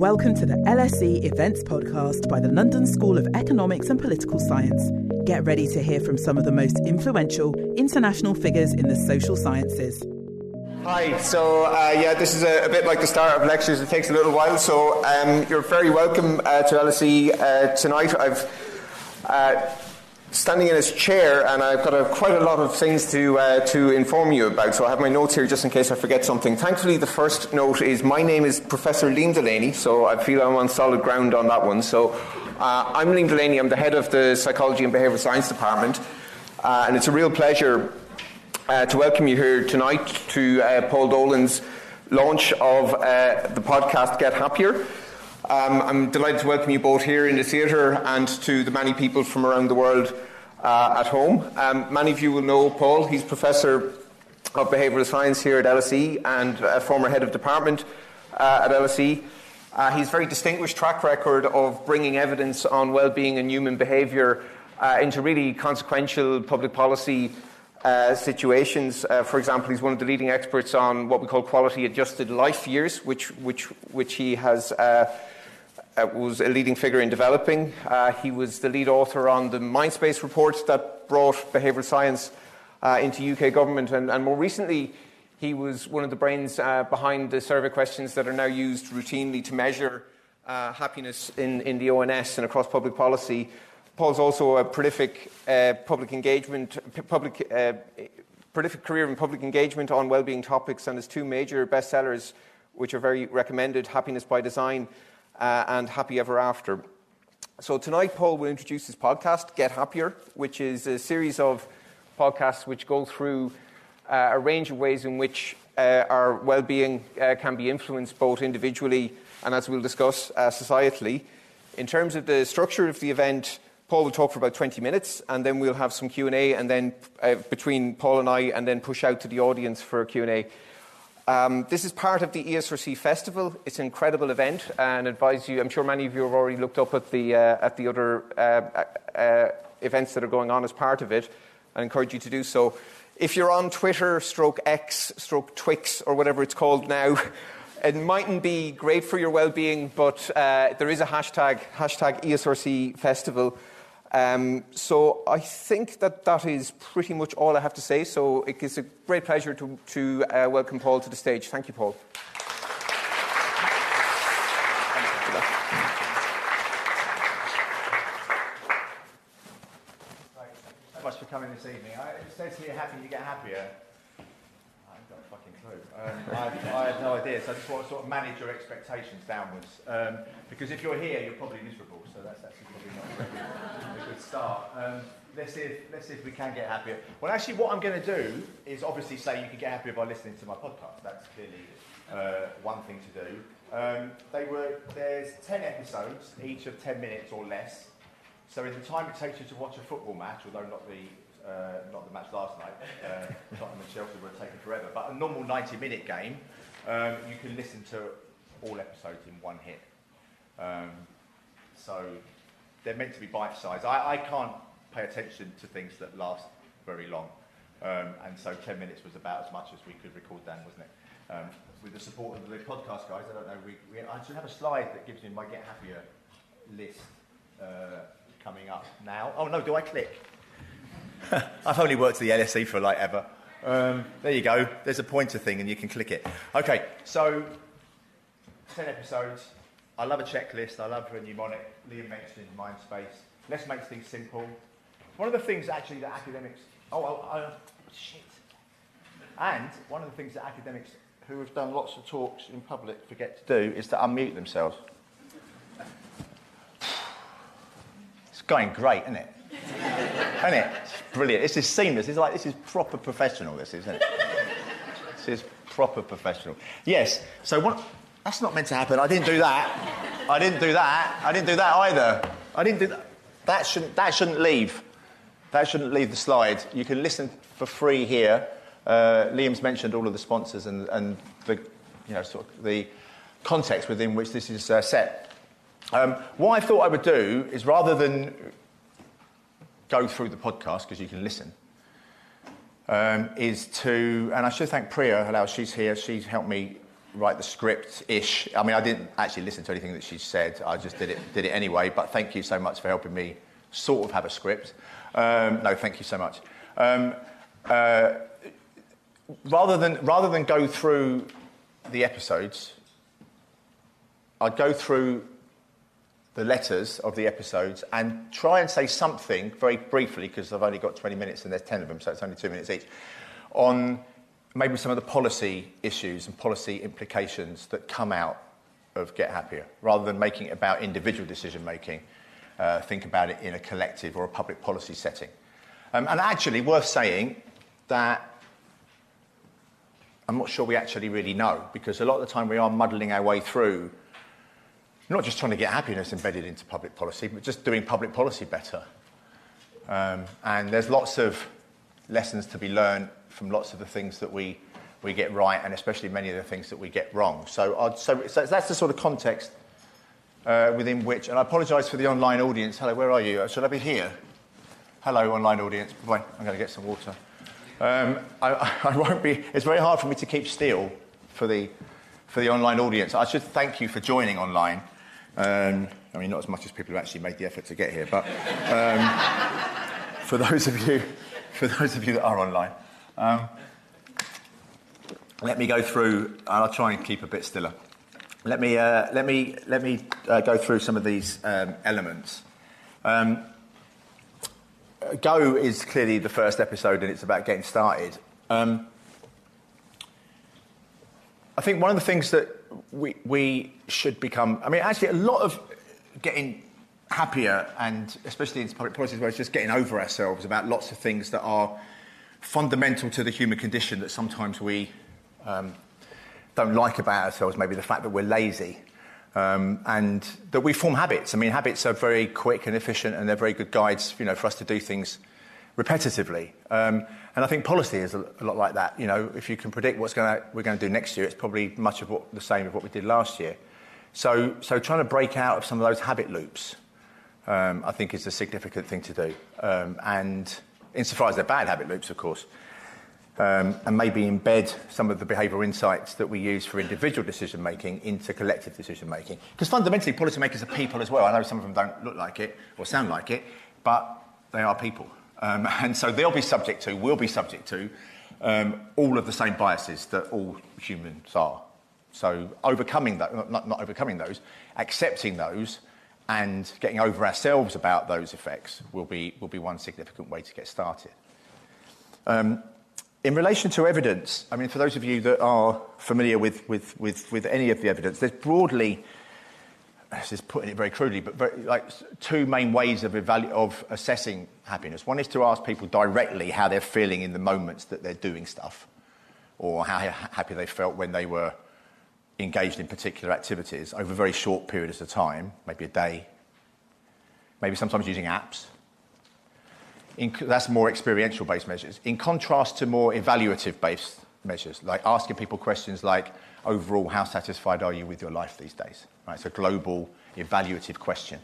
Welcome to the LSE Events Podcast by the London School of Economics and Political Science. Get ready to hear from some of the most influential international figures in the social sciences. Hi, so uh, yeah, this is a, a, bit like the start of lectures. It takes a little while, so um, you're very welcome uh, to LSE uh, tonight. I've uh, standing in his chair, and I've got a, quite a lot of things to, uh, to inform you about. So I have my notes here just in case I forget something. Thankfully, the first note is my name is Professor Liam Delaney, so I feel I'm on solid ground on that one. So uh, I'm Liam Delaney, I'm the head of the Psychology and Behavioural Science Department, uh, and it's a real pleasure uh, to welcome you here tonight to uh, Paul Dolan's launch of uh, the podcast Get Happier. Um, I'm delighted to welcome you both here in the theatre and to the many people from around the world uh, at home. Um, many of you will know Paul. He's Professor of Behavioural Science here at LSE and a former head of department uh, at LSE. Uh, he's very distinguished track record of bringing evidence on well-being and human behaviour uh, into really consequential public policy uh, situations. Uh, for example, he's one of the leading experts on what we call quality adjusted life years, which, which, which he has uh, was a leading figure in developing. Uh, he was the lead author on the Mindspace report that brought behavioural science uh, into UK government, and, and, more recently, he was one of the brains uh, behind the survey questions that are now used routinely to measure happiness in, in the ONS and across public policy. Paul's also a prolific public engagement, public, prolific career in public engagement on well-being topics, and his two major bestsellers, which are very recommended, Happiness by Design uh, and Happy Ever After. So tonight, Paul will introduce his podcast, Get Happier, which is a series of podcasts which go through uh, a range of ways in which uh, our well-being uh, can be influenced both individually and, as we'll discuss, uh, societally. In terms of the structure of the event, Paul will talk for about 20 minutes, and then we'll have some Q&A, and then uh, between Paul and I, and then push out to the audience for Q&A. Um, this is part of the ESRC Festival. It's an incredible event, and advise you. I'm sure many of you have already looked up at the uh, at the other uh, uh, events that are going on as part of it. I encourage you to do so. If you're on Twitter, stroke X, stroke Twix, or whatever it's called now, it mightn't be great for your well-being, but uh, there is a hashtag hashtag ESRC Festival. Um, so I think that that is pretty much all I have to say. So it is a great pleasure to, to uh, welcome Paul to the stage. Thank you, Paul. Much for coming this evening. I, it says here, happy you get happier. I haven't got a fucking clue. Um, No idea, so I just want to sort of manage your expectations downwards. Um, because if you're here, you're probably miserable, so that's actually probably not a good start. Um, let's, see if, let's see if we can get happier. Well, actually, what I'm going to do is obviously say you can get happier by listening to my podcast. That's clearly uh, one thing to do. Um, they were, there's 10 episodes, each of 10 minutes or less. So in the time it takes you to watch a football match, although not the, uh, not the match last night, uh, Tottenham and Chelsea have taken forever, but a normal 90-minute game, um, you can listen to all episodes in one hit. Um, so they're meant to be bite-sized. I, I can't pay attention to things that last very long. Um, and so 10 minutes was about as much as we could record then, wasn't it? Um, with the support of the podcast guys, I don't know, we, we, I should have a slide that gives you my Get Happier list uh, coming up now. Oh no, do I click? I've only worked at the LSE for like ever. Um, there you go. There's a pointer thing and you can click it. Okay, so 10 episodes. I love a checklist. I love a mnemonic. Liam mentioned Mindspace. Let's make things simple. One of the things actually that academics, oh, oh, oh, shit. And one of the things that academics who have done lots of talks in public forget to do is to unmute themselves. It's going great, isn't it? Isn't it? It's brilliant. This is seamless. It's like this is proper professional. This isn't it? this is proper professional. Yes. So what? That's not meant to happen. I didn't do that. I didn't do that. I didn't do that either. I didn't do that. That shouldn't, that shouldn't leave. That shouldn't leave the slide. You can listen for free here. Uh, Liam's mentioned all of the sponsors and, and the, you know, sort of the context within which this is uh, set. Um, what I thought I would do is rather than go through the podcast, because you can listen, um, is to, and I should thank Priya, hello, she's here, she's helped me write the script-ish. I mean, I didn't actually listen to anything that she said. I just did it, did it anyway. But thank you so much for helping me sort of have a script. Um, no, thank you so much. Um, uh, rather than rather than go through the episodes, I'd go through the letters of the episodes and try and say something very briefly because I've only got 20 minutes and there's 10 of them, so it's only two minutes each, on maybe some of the policy issues and policy implications that come out of Get Happier, rather than making it about individual decision making. Uh, think about it in a collective or a public policy setting. Um, and actually, worth saying that I'm not sure we actually really know, because a lot of the time we are muddling our way through not just trying to get happiness embedded into public policy, but just doing public policy better. Um, and there's lots of lessons to be learned from lots of the things that we, we get right, and especially many of the things that we get wrong. So, so, so that's the sort of context uh, within which, and I apologise for the online audience. Hello, where are you? Should I be here? Hello, online audience. Wait, I'm going to get some water. Um, I, I won't be, it's very hard for me to keep still for the, for the online audience. I should thank you for joining online. Um, I mean, not as much as people who actually made the effort to get here, but um, for those of you, for those of you that are online, um, let me go through, I'll try and keep a bit stiller. Let me uh, let me let me uh, go through some of these um, elements. Um, Go is clearly the first episode, and it's about getting started. Um, I think one of the things that we, we should become, I mean, actually, a lot of getting happier, and especially in public policies where it's just getting over ourselves about lots of things that are fundamental to the human condition that sometimes we um, don't like about ourselves, maybe the fact that we're lazy. Um, and that we form habits. I mean, habits are very quick and efficient, and they're very good guides, you know, for us to do things repetitively. Um, and I think policy is a, lot like that. You know, if you can predict what's gonna, we're going to do next year, it's probably much of what, the same of what we did last year. So, so trying to break out of some of those habit loops, um, I think, is a significant thing to do. Um, and insofar as they're bad habit loops, of course, um, and maybe embed some of the behavioural insights that we use for individual decision making into collective decision making. Because fundamentally, policymakers are people as well. I know some of them don't look like it or sound like it, but they are people. Um, and so they'll be subject to, we'll be subject to, um, all of the same biases that all humans are. So overcoming that, not, not overcoming those, accepting those, and getting over ourselves about those effects will be, will be one significant way to get started. Um, in relation to evidence, I mean, for those of you that are familiar with, with, with, with any of the evidence, there's broadly this is putting it very crudely, but very, like two main ways of, evalu- of assessing happiness. One is to ask people directly how they're feeling in the moments that they're doing stuff, or how happy they felt when they were engaged in particular activities over very short periods of time, maybe a day, maybe sometimes using apps. In, that's more experiential based measures. In contrast to more evaluative based measures, like asking people questions like, overall, how satisfied are you with your life these days? Right, it's a global, evaluative question.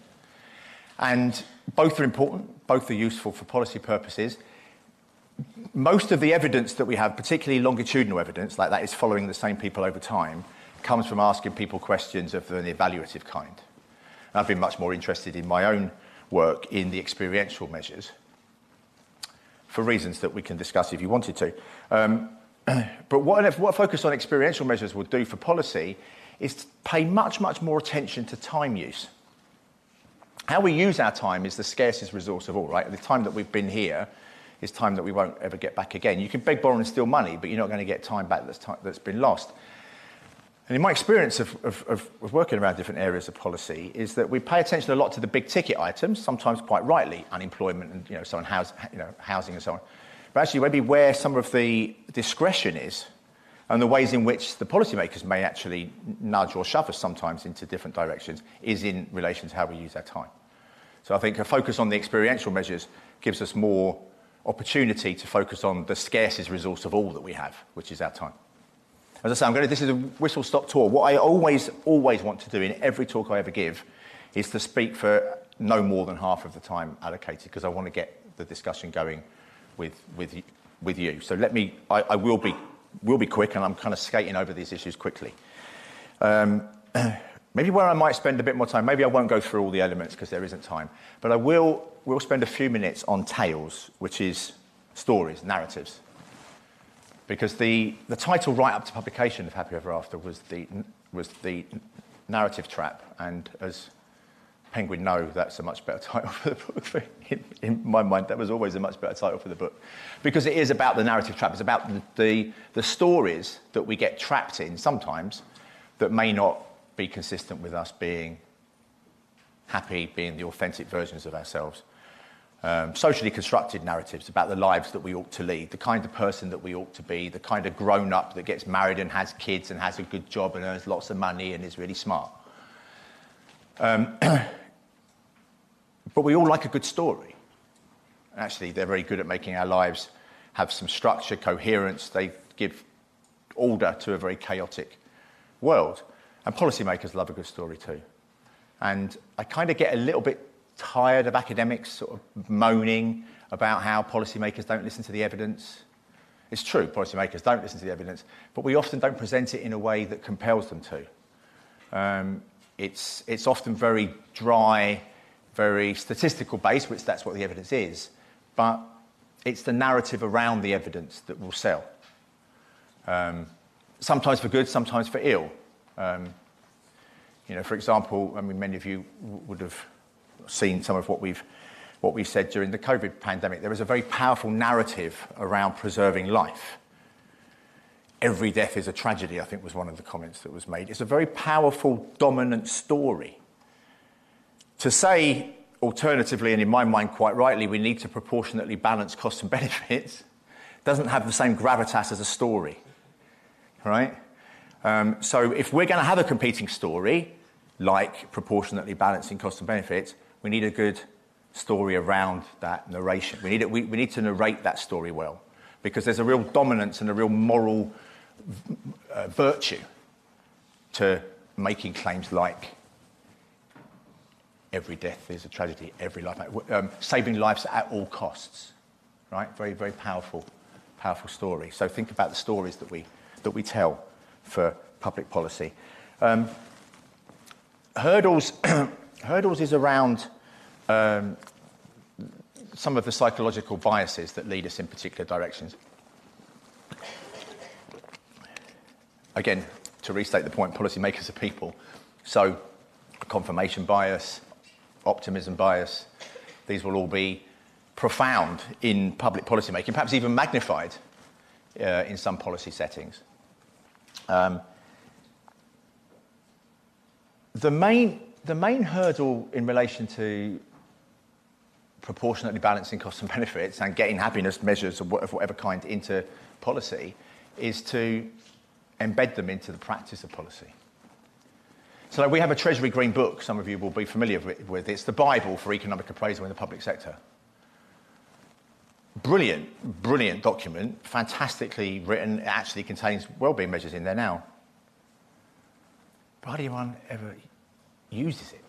And both are important, both are useful for policy purposes. Most of the evidence that we have, particularly longitudinal evidence, like that is following the same people over time, comes from asking people questions of an evaluative kind. And I've been much more interested in my own work in the experiential measures for reasons that we can discuss if you wanted to. Um, but what, what focus on experiential measures will do for policy is to pay much, much more attention to time use. How we use our time is the scarcest resource of all, right? The time that we've been here is time that we won't ever get back again. You can beg, borrow, and steal money, but you're not going to get time back that's, time that's been lost. And in my experience of, of, of, working around different areas of policy, is that we pay attention a lot to the big ticket items, sometimes quite rightly, unemployment and you know, so on, house, you know, housing and so on. But actually, maybe where some of the discretion is and the ways in which the policymakers may actually nudge or shove us sometimes into different directions is in relation to how we use our time. So I think a focus on the experiential measures gives us more opportunity to focus on the scarcest resource of all that we have, which is our time. As I say, I'm going to, this is a whistle stop tour. What I always, always want to do in every talk I ever give is to speak for no more than half of the time allocated because I want to get the discussion going with, with, with you. So let me, I, I will be will be quick, and I'm kind of skating over these issues quickly. Um, maybe where I might spend a bit more time, maybe I won't go through all the elements because there isn't time, but I will, will spend a few minutes on tales, which is stories, narratives. Because the, the title right up to publication of Happy Ever After was the, was the narrative trap, and as Penguin No, that's a much better title for the book. In, in, my mind, that was always a much better title for the book. Because it is about the narrative trap. It's about the, the, the stories that we get trapped in sometimes that may not be consistent with us being happy, being the authentic versions of ourselves. Um, socially constructed narratives about the lives that we ought to lead, the kind of person that we ought to be, the kind of grown up that gets married and has kids and has a good job and earns lots of money and is really smart. Um, but we all like a good story. Actually, they're very good at making our lives have some structure, coherence. They give order to a very chaotic world. And policymakers love a good story too. And I kind of get a little bit tired of academics sort of moaning about how policymakers don't listen to the evidence. It's true, policymakers don't listen to the evidence, but we often don't present it in a way that compels them to. Um, it's, it's often very dry, very statistical based, which that's what the evidence is, but it's the narrative around the evidence that will sell. Um, sometimes for good, sometimes for ill. Um, you know, for example, I mean, many of you would have seen some of what we've, what we've said during the COVID pandemic. There is a very powerful narrative around preserving life. Every death is a tragedy, I think was one of the comments that was made. It's a very powerful, dominant story. To say, alternatively, and in my mind quite rightly, we need to proportionately balance costs and benefits doesn't have the same gravitas as a story, right? Um, so if we're going to have a competing story, like proportionately balancing costs and benefits, we need a good story around that narration. We need, it, we, we need to narrate that story well because there's a real dominance and a real moral uh, virtue to making claims like every death is a tragedy, every life, um, saving lives at all costs, right? Very, very powerful, powerful story. So think about the stories that we, that we tell for public policy. Um, hurdles, hurdles is around um, some of the psychological biases that lead us in particular directions. Again, to restate the point, policymakers are people. So, confirmation bias, optimism bias, these will all be profound in public policymaking, perhaps even magnified uh, in some policy settings. Um, the main, the main hurdle in relation to proportionately balancing costs and benefits and getting happiness measures of whatever kind into policy is to embed them into the practice of policy. So we have a Treasury Green Book, some of you will be familiar with. It's the Bible for economic appraisal in the public sector. Brilliant, brilliant document, fantastically written. It actually contains well-being measures in there now. But anyone ever uses it?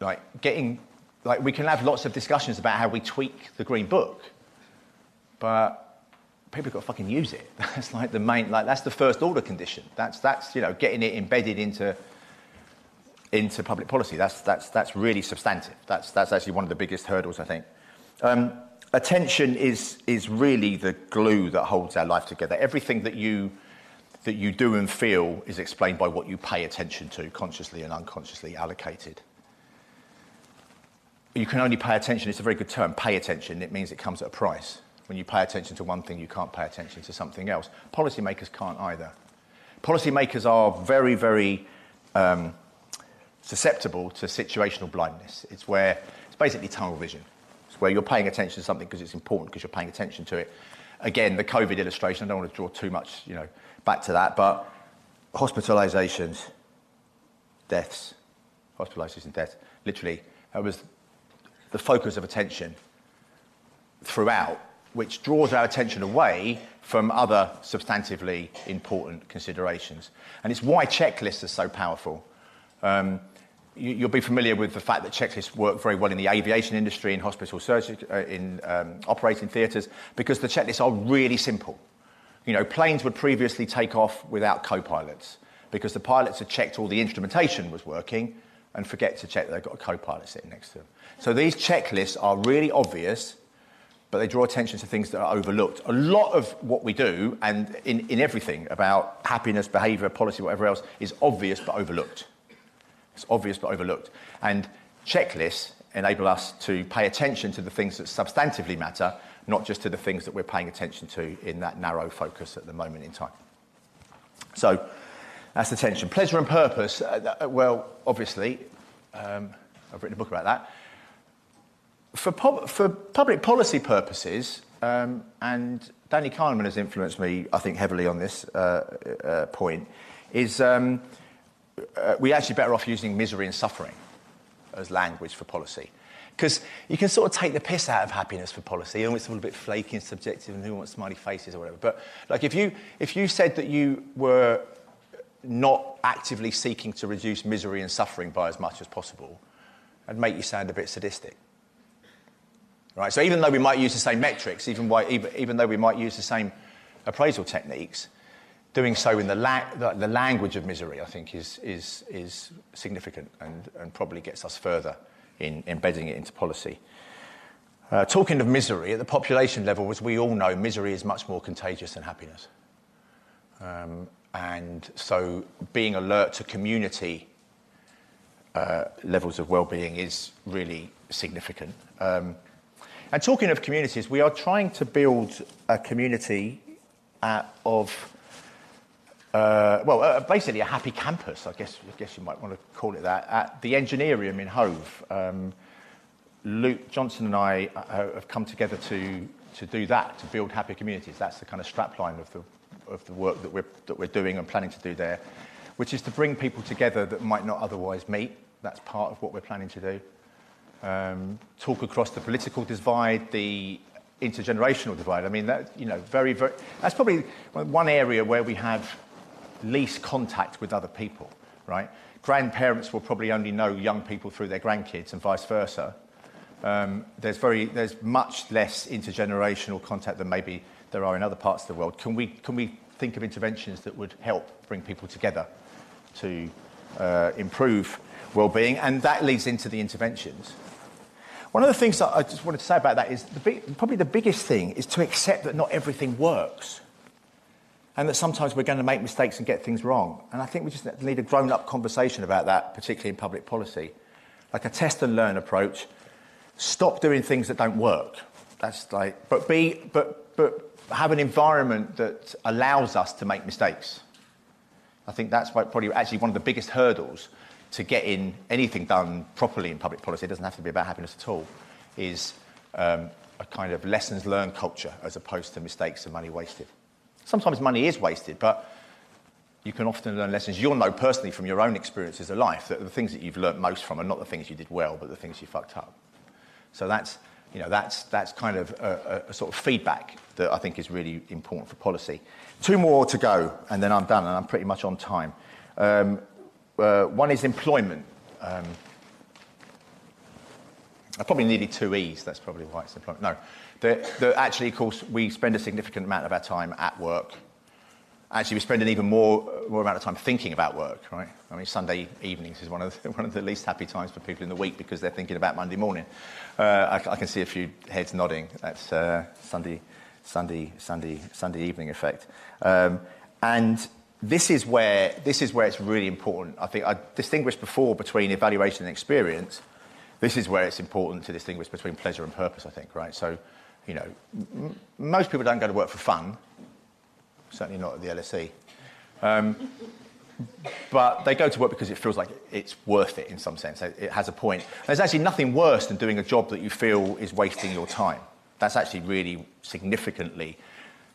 Like getting like we can have lots of discussions about how we tweak the green book, but people have got to fucking use it. That's like the main, like that's the first order condition. That's that's you know getting it embedded into into public policy. That's that's that's really substantive. That's that's actually one of the biggest hurdles I think. Um, attention is is really the glue that holds our life together. Everything that you that you do and feel is explained by what you pay attention to, consciously and unconsciously allocated you can only pay attention, it's a very good term, pay attention. It means it comes at a price. When you pay attention to one thing, you can't pay attention to something else. Policymakers can't either. Policymakers are very, very um, susceptible to situational blindness. It's where it's basically tunnel vision. It's where you're paying attention to something because it's important because you're paying attention to it. Again, the COVID illustration, I don't want to draw too much you know, back to that, but hospitalizations, deaths, hospitalizations deaths, literally, that was the focus of attention throughout, which draws our attention away from other substantively important considerations. And it's why checklists are so powerful. Um, you, will be familiar with the fact that checklists work very well in the aviation industry, in hospital surgery, uh, in um, operating theatres, because the checklists are really simple. You know, planes would previously take off without co-pilots because the pilots had checked all the instrumentation was working and forget to check they've got a co-pilot sitting next to them. So these checklists are really obvious, but they draw attention to things that are overlooked. A lot of what we do, and in, in everything about happiness, behaviour, policy, whatever else, is obvious but overlooked. It's obvious but overlooked. And checklists enable us to pay attention to the things that substantively matter, not just to the things that we're paying attention to in that narrow focus at the moment in time. So that's attention. Pleasure and purpose. Uh, uh, well, obviously, um, I've written a book about that. For, pub- for public policy purposes, um, and Danny Kahneman has influenced me, I think, heavily on this uh, uh, point, is um, uh, we're actually better off using misery and suffering as language for policy. Because you can sort of take the piss out of happiness for policy, and it's a little bit flaky and subjective, and who wants smiley faces or whatever. But like if you if you said that you were not actively seeking to reduce misery and suffering by as much as possible, it'd make you sound a bit sadistic. Right? So even though we might use the same metrics, even, why, even, even though we might use the same appraisal techniques, doing so in the, la- the, the, language of misery, I think, is, is, is significant and, and probably gets us further in embedding it into policy. Uh, talking of misery, at the population level, as we all know, misery is much more contagious than happiness. Um, and so being alert to community uh, levels of well-being is really significant. Um, and talking of communities, we are trying to build a community uh, of, uh, well, uh, basically a happy campus, I guess, I guess you might want to call it that, at the Engineerium in Hove. Um, Luke Johnson and I uh, have come together to, to do that, to build happy communities. That's the kind of strapline of the of the work that we're, that we're doing and planning to do there, which is to bring people together that might not otherwise meet. That's part of what we're planning to do. Um, talk across the political divide, the intergenerational divide. I mean, that, you know, very, very, that's probably one area where we have least contact with other people, right? Grandparents will probably only know young people through their grandkids and vice versa. Um, there's, very, there's much less intergenerational contact than maybe there are in other parts of the world. Can we, can we think of interventions that would help bring people together to uh, improve well-being? And that leads into the interventions. One of the things that I just wanted to say about that is the big, probably the biggest thing is to accept that not everything works and that sometimes we're going to make mistakes and get things wrong. And I think we just need a grown up conversation about that, particularly in public policy. Like a test and learn approach. Stop doing things that don't work. That's like, but be, but, but have an environment that allows us to make mistakes. I think that's probably actually one of the biggest hurdles to getting anything done properly in public policy. It doesn't have to be about happiness at all. Is um, a kind of lessons learned culture as opposed to mistakes and money wasted. Sometimes money is wasted, but you can often learn lessons. You'll know personally from your own experiences of life that the things that you've learned most from are not the things you did well, but the things you fucked up. So that's you know, that's, that's kind of a, a, sort of feedback that I think is really important for policy. Two more to go, and then I'm done, and I'm pretty much on time. Um, uh, one is employment. Um, I probably needed two E's, that's probably why it's employment. No, the, the, actually, of course, we spend a significant amount of our time at work actually we spend an even more, more amount of time thinking about work, right? I mean, Sunday evenings is one of, the, one of the least happy times for people in the week because they're thinking about Monday morning. Uh, I, I, can see a few heads nodding. That's uh, Sunday, Sunday, Sunday, Sunday evening effect. Um, and this is, where, this is where it's really important. I think I distinguished before between evaluation and experience. This is where it's important to distinguish between pleasure and purpose, I think, right? So, you know, m- most people don't go to work for fun certainly not at the LSE. Um, but they go to work because it feels like it's worth it in some sense. It has a point. There's actually nothing worse than doing a job that you feel is wasting your time. That's actually really significantly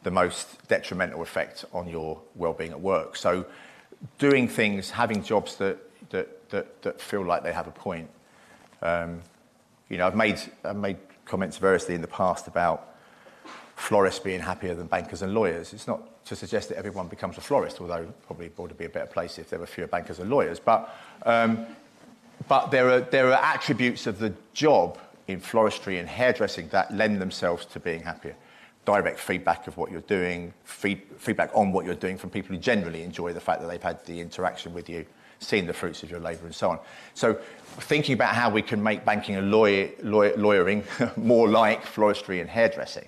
the most detrimental effect on your well-being at work. So doing things, having jobs that, that, that, that feel like they have a point. Um, you know, I've made, I've made comments variously in the past about florists being happier than bankers and lawyers. It's not to suggest that everyone becomes a florist, although probably would be a better place if there were fewer bankers and lawyers. But, um, but there, are, there are attributes of the job in floristry and hairdressing that lend themselves to being happier. Direct feedback of what you're doing, feed, feedback on what you're doing from people who generally enjoy the fact that they've had the interaction with you, seeing the fruits of your labour and so on. So thinking about how we can make banking and lawyer, lawyer, lawyering more like floristry and hairdressing,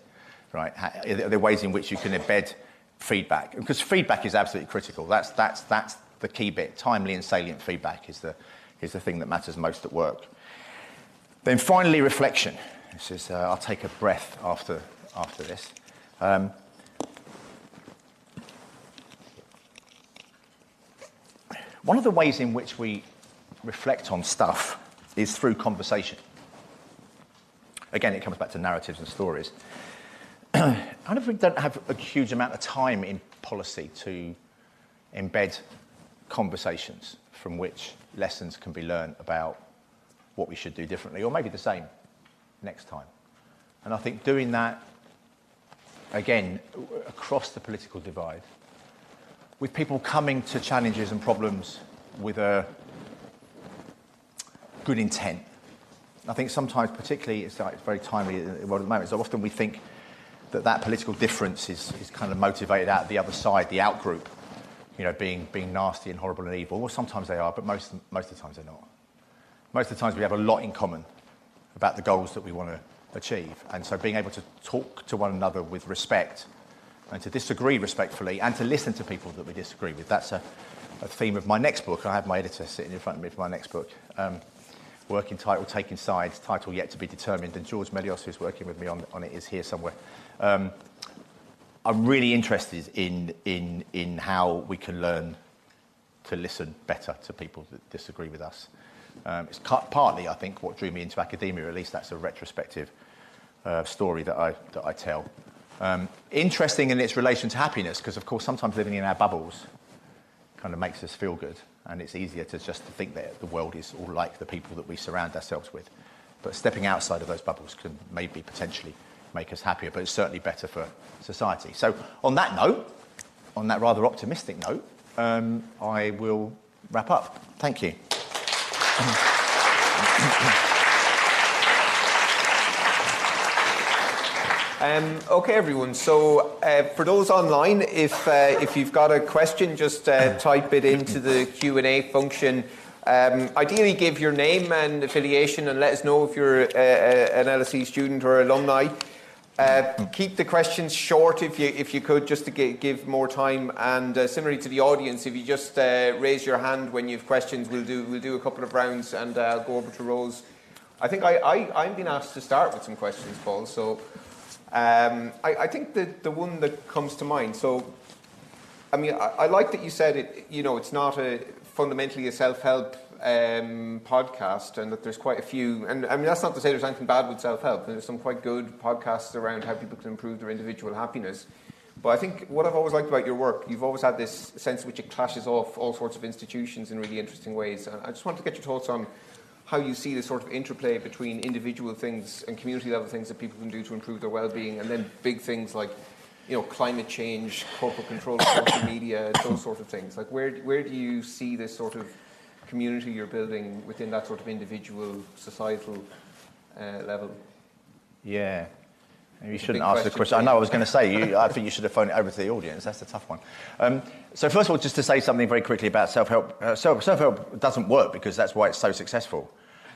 right? Are there ways in which you can embed feedback? Because feedback is absolutely critical. That's, that's, that's the key bit. Timely and salient feedback is the, is the thing that matters most at work. Then finally, reflection. This is, uh, I'll take a breath after after this. Um, one of the ways in which we reflect on stuff is through conversation. Again, it comes back to narratives and stories. I don't have a huge amount of time in policy to embed conversations from which lessons can be learned about what we should do differently, or maybe the same next time. And I think doing that again, across the political divide, with people coming to challenges and problems with a good intent. I think sometimes, particularly, it's, like, it's very timely at the moment, so often we think that that political difference is, is kind of motivated out of the other side, the outgroup, you know, being, being nasty and horrible and evil. Well, sometimes they are, but most, most of the times they're not. Most of the times we have a lot in common about the goals that we want to achieve. And so being able to talk to one another with respect and to disagree respectfully and to listen to people that we disagree with. That's a, a theme of my next book. I have my editor sitting in front of me for my next book. Um, working title, Taking Sides, title yet to be determined, and George Melios, who's working with me on, on it, is here somewhere. Um, I'm really interested in, in, in how we can learn to listen better to people that disagree with us. Um, it's partly, I think, what drew me into academia, at least that's a retrospective uh, story that I, that I tell. Um, interesting in its relation to happiness, because of course sometimes living in our bubbles kind of makes us feel good, and it's easier to just to think that the world is all like the people that we surround ourselves with. But stepping outside of those bubbles can maybe potentially make us happier, but it's certainly better for society. So on that note, on that rather optimistic note, um, I will wrap up. Thank you. Um, okay, everyone. So, uh, for those online, if uh, if you've got a question, just uh, type it into the Q and A function. Um, ideally, give your name and affiliation, and let us know if you're an LSE student or alumni. Uh, keep the questions short if you if you could, just to give more time. And similarly to the audience, if you just raise your hand when you have questions, we'll do we'll do a couple of rounds, and I'll go over to Rose. I think I, I I'm being asked to start with some questions, Paul. So. Um, I, I, think the, the one that comes to mind, so, I mean, I, I, like that you said it, you know, it's not a fundamentally a self-help um, podcast and that there's quite a few, and I mean, that's not to say there's anything bad with self-help. There's some quite good podcasts around how people can improve their individual happiness. But I think what I've always liked about your work, you've always had this sense which it clashes off all sorts of institutions in really interesting ways. And I just wanted to get your thoughts on how you see the sort of interplay between individual things and community level things that people can do to improve their well-being, and then big things like you know climate change, corporate control of social media, those sort of things. Like where where do you see this sort of community you're building within that sort of individual societal uh, level? Yeah. You shouldn't ask the question. I know I was going to say, you, I think you should have phoned it over to the audience. That's a tough one. Um, so, first of all, just to say something very quickly about self help. Uh, self help doesn't work because that's why it's so successful.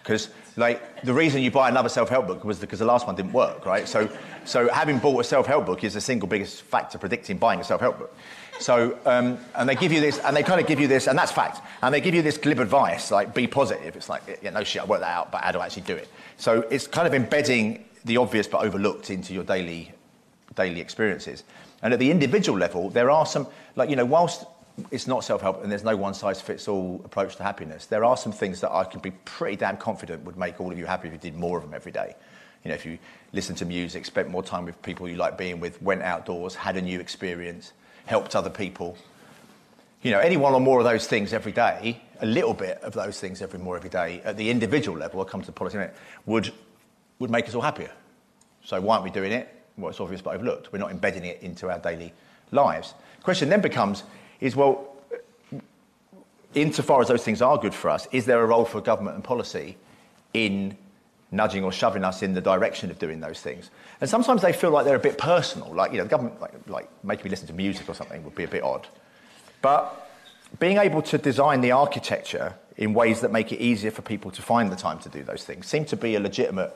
Because like the reason you buy another self-help book was because the last one didn't work, right? So, so having bought a self-help book is the single biggest factor predicting buying a self-help book. So, um, and they give you this, and they kind of give you this, and that's fact. And they give you this glib advice, like be positive. It's like, yeah, no shit, I worked that out, but how do I actually do it? So it's kind of embedding the obvious but overlooked into your daily, daily experiences. And at the individual level, there are some, like, you know, whilst it's not self-help and there's no one-size-fits-all approach to happiness. There are some things that I can be pretty damn confident would make all of you happy if you did more of them every day. You know, if you listen to music, spent more time with people you like being with, went outdoors, had a new experience, helped other people. You know, any one or more of those things every day, a little bit of those things every more every day, at the individual level, I'll come to the policy minute, would, would make us all happier. So why aren't we doing it? Well, it's obvious, but overlooked. We're not embedding it into our daily lives. The question then becomes, is well, insofar as those things are good for us, is there a role for government and policy in nudging or shoving us in the direction of doing those things. And sometimes they feel like they're a bit personal, like, you know, the government, like, like making me listen to music or something would be a bit odd. But being able to design the architecture in ways that make it easier for people to find the time to do those things seem to be a legitimate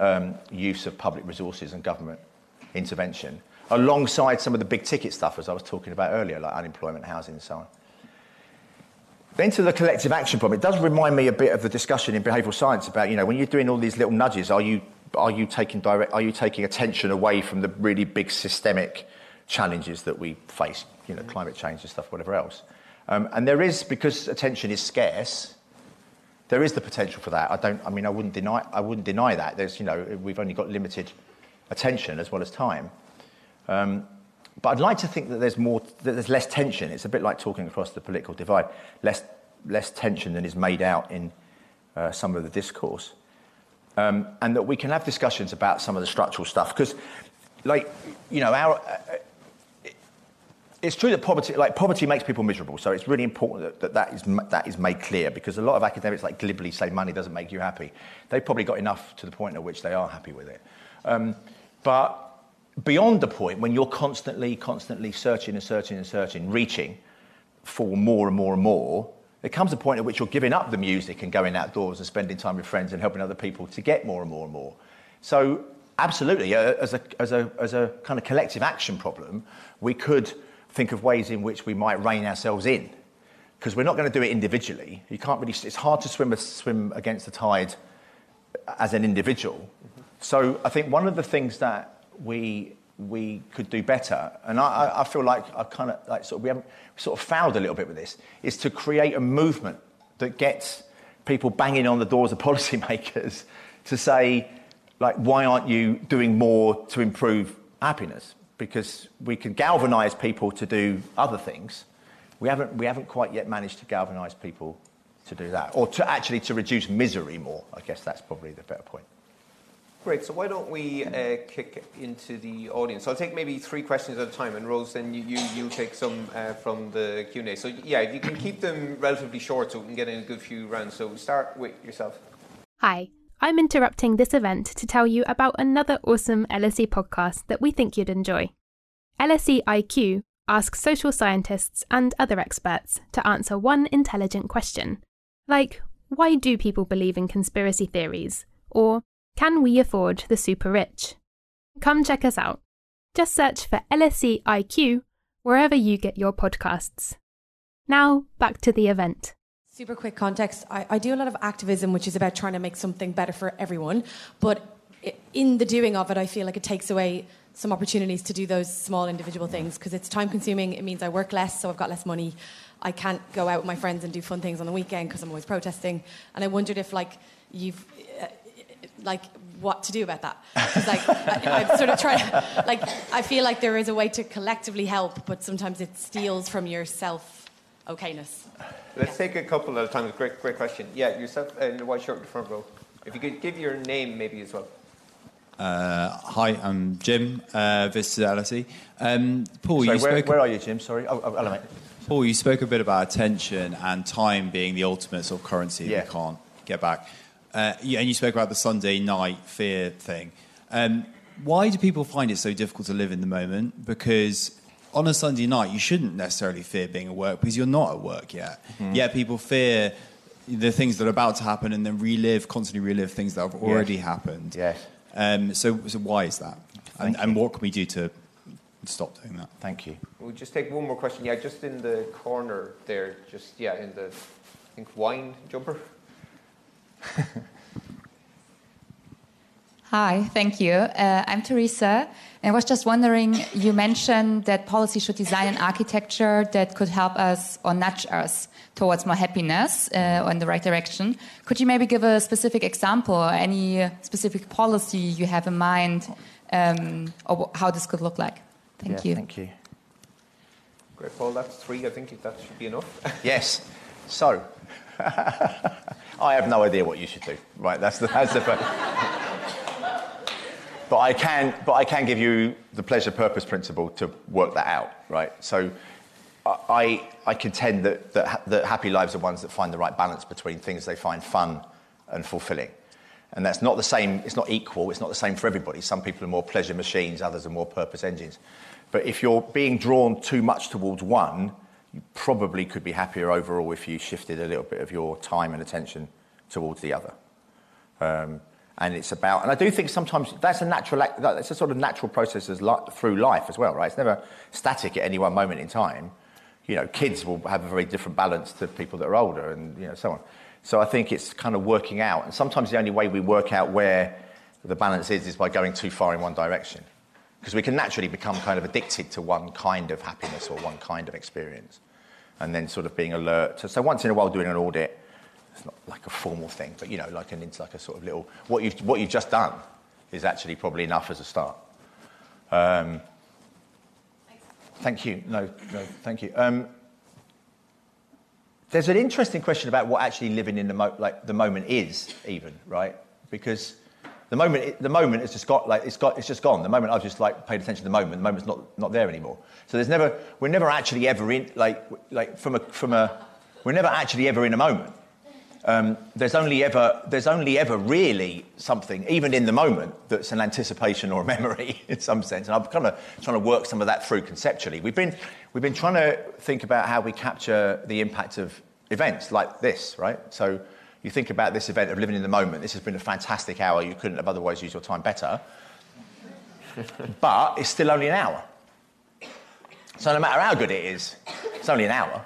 um, use of public resources and government intervention, alongside some of the big ticket stuff, as I was talking about earlier, like unemployment, housing, and so on. Then to the collective action problem, it does remind me a bit of the discussion in behavioural science about, you know, when you're doing all these little nudges, are you, are you, taking, direct, are you taking attention away from the really big systemic challenges that we face, you know, climate change and stuff, whatever else? Um, and there is, because attention is scarce, there is the potential for that. I don't, I mean, I wouldn't deny, I wouldn't deny that. There's, you know, we've only got limited attention as well as time. Um, but I'd like to think that there's more, that there's less tension. It's a bit like talking across the political divide. Less, less tension than is made out in uh, some of the discourse. Um, and that we can have discussions about some of the structural stuff. Because, like, you know, our, uh, it's true that poverty, like poverty makes people miserable. So it's really important that, that that, is, that is made clear because a lot of academics like glibly say money doesn't make you happy. They've probably got enough to the point at which they are happy with it. Um, but beyond the point when you're constantly, constantly searching and searching and searching, reaching for more and more and more, there comes a point at which you're giving up the music and going outdoors and spending time with friends and helping other people to get more and more and more. So absolutely, as a, as a, as a kind of collective action problem, we could think of ways in which we might rein ourselves in. Because we're not going to do it individually. You can't really, it's hard to swim, swim against the tide as an individual. Mm-hmm. So I think one of the things that we, we could do better, and I, I feel like I've kind of, like sort of, we haven't sort of fouled a little bit with this, is to create a movement that gets people banging on the doors of policymakers to say, like, why aren't you doing more to improve happiness? because we can galvanize people to do other things. We haven't, we haven't quite yet managed to galvanize people to do that, or to actually to reduce misery more. I guess that's probably the better point. Great. So why don't we uh, kick into the audience? I'll take maybe three questions at a time, and Rose, then you you, you take some uh, from the Q and A. So yeah, if you can keep them relatively short, so we can get in a good few rounds. So start with yourself. Hi, I'm interrupting this event to tell you about another awesome LSE podcast that we think you'd enjoy. LSE IQ asks social scientists and other experts to answer one intelligent question, like why do people believe in conspiracy theories? Or can we afford the super rich? Come check us out. Just search for LSE IQ wherever you get your podcasts. Now, back to the event. Super quick context. I, I, do a lot of activism, which is about trying to make something better for everyone. But in the doing of it, I feel like it takes away some opportunities to do those small individual things because it's time consuming. It means I work less, so I've got less money. I can't go out with my friends and do fun things on the weekend because I'm always protesting. And I wondered if, like, you've uh, like what to do about that. Because like I, am sort of trying, like I feel like there is a way to collectively help, but sometimes it steals from your self okayness. Let's take a couple at a time. Great, great question. Yeah, yourself in the white shirt in the front row. If you could give your name maybe as well. Uh, hi, I'm Jim, uh, visitor LSE. Um, Paul, Sorry, you where, spoke. Where are you, Jim? Sorry. Oh, oh, hello, Paul, you spoke a bit about attention and time being the ultimate sort of currency yeah. we can't get back. Uh, yeah, and you spoke about the Sunday night fear thing. Um, why do people find it so difficult to live in the moment? Because on a Sunday night, you shouldn't necessarily fear being at work because you're not at work yet. Mm-hmm. Yet people fear the things that are about to happen and then relive, constantly relive things that have already yes. happened. Yes. Um, so, so why is that? And, and, what can we do to stop doing that? Thank you. We'll just take one more question. Yeah, just in the corner there, just, yeah, in the, I think, wine jumper. Hi, thank you. Uh, I'm Teresa. And I was just wondering, you mentioned that policy should design an architecture that could help us or nudge us towards more happiness uh, or in the right direction. Could you maybe give a specific example or any specific policy you have in mind um, or how this could look like? Thank yeah, you. Thank you. Great, Paul. That's three. I think that should be enough. yes. So, I have no idea what you should do. Right, that's the, that's the but I can, but I can give you the pleasure purpose principle to work that out, right? So I, I contend that, that, that happy lives are ones that find the right balance between things they find fun and fulfilling. And that's not the same, it's not equal, it's not the same for everybody. Some people are more pleasure machines, others are more purpose engines. But if you're being drawn too much towards one, you probably could be happier overall if you shifted a little bit of your time and attention towards the other. Um, and it's about, and I do think sometimes that's a natural, that's a sort of natural process as li- through life as well, right? It's never static at any one moment in time. You know, kids will have a very different balance to people that are older, and you know, so on. So I think it's kind of working out. And sometimes the only way we work out where the balance is is by going too far in one direction. Because we can naturally become kind of addicted to one kind of happiness or one kind of experience. And then sort of being alert. So, so once in a while doing an audit, it's not like a formal thing, but you know, like an it's like a sort of little what you've what you've just done is actually probably enough as a start. Um, thank you. No, no, thank you. Um, there's an interesting question about what actually living in the, mo- like, the moment is, even, right? Because the moment, the moment is just got, like, it's got, it's just gone. The moment I've just like, paid attention to the moment, the moment's not, not there anymore. So there's never, we're never actually ever in, like, like from, a, from a, we're never actually ever in a moment. Um, there's, only ever, there's only ever really something, even in the moment, that's an anticipation or a memory in some sense. And I'm kind of trying to work some of that through conceptually. We've been, we've been trying to think about how we capture the impact of events like this, right? So you think about this event of living in the moment. This has been a fantastic hour. You couldn't have otherwise used your time better. but it's still only an hour. So no matter how good it is, it's only an hour.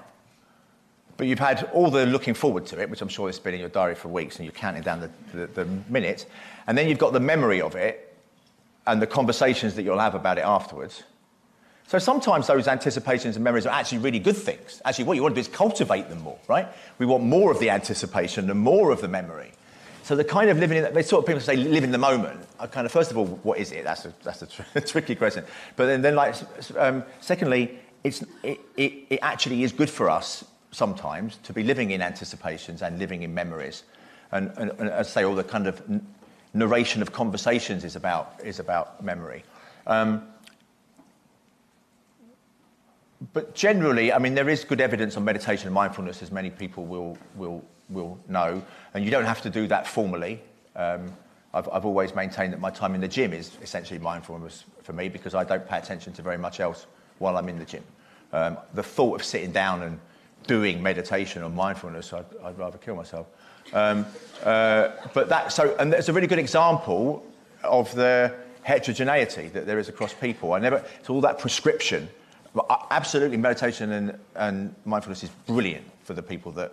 But you've had all the looking forward to it, which I'm sure has been in your diary for weeks, and you're counting down the, the, the minutes. And then you've got the memory of it and the conversations that you'll have about it afterwards. So sometimes those anticipations and memories are actually really good things. Actually, what you want to do is cultivate them more, right? We want more of the anticipation and more of the memory. So the kind of living in, they sort of people say live in the moment. I kind of, first of all, what is it? That's a, that's a, tr- a tricky question. But then, then like, um, secondly, it's, it, it, it actually is good for us sometimes to be living in anticipations and living in memories. And, and, and as I say, all the kind of narration of conversations is about, is about memory. Um, but generally, I mean, there is good evidence on meditation and mindfulness, as many people will, will, will know. And you don't have to do that formally. Um, I've, I've always maintained that my time in the gym is essentially mindfulness for me because I don't pay attention to very much else while I'm in the gym. Um, the thought of sitting down and doing meditation or mindfulness, I'd, I'd rather kill myself. Um, uh, but that, so, and there's a really good example of the heterogeneity that there is across people. I never, it's all that prescription absolutely, meditation and, and mindfulness is brilliant for the people that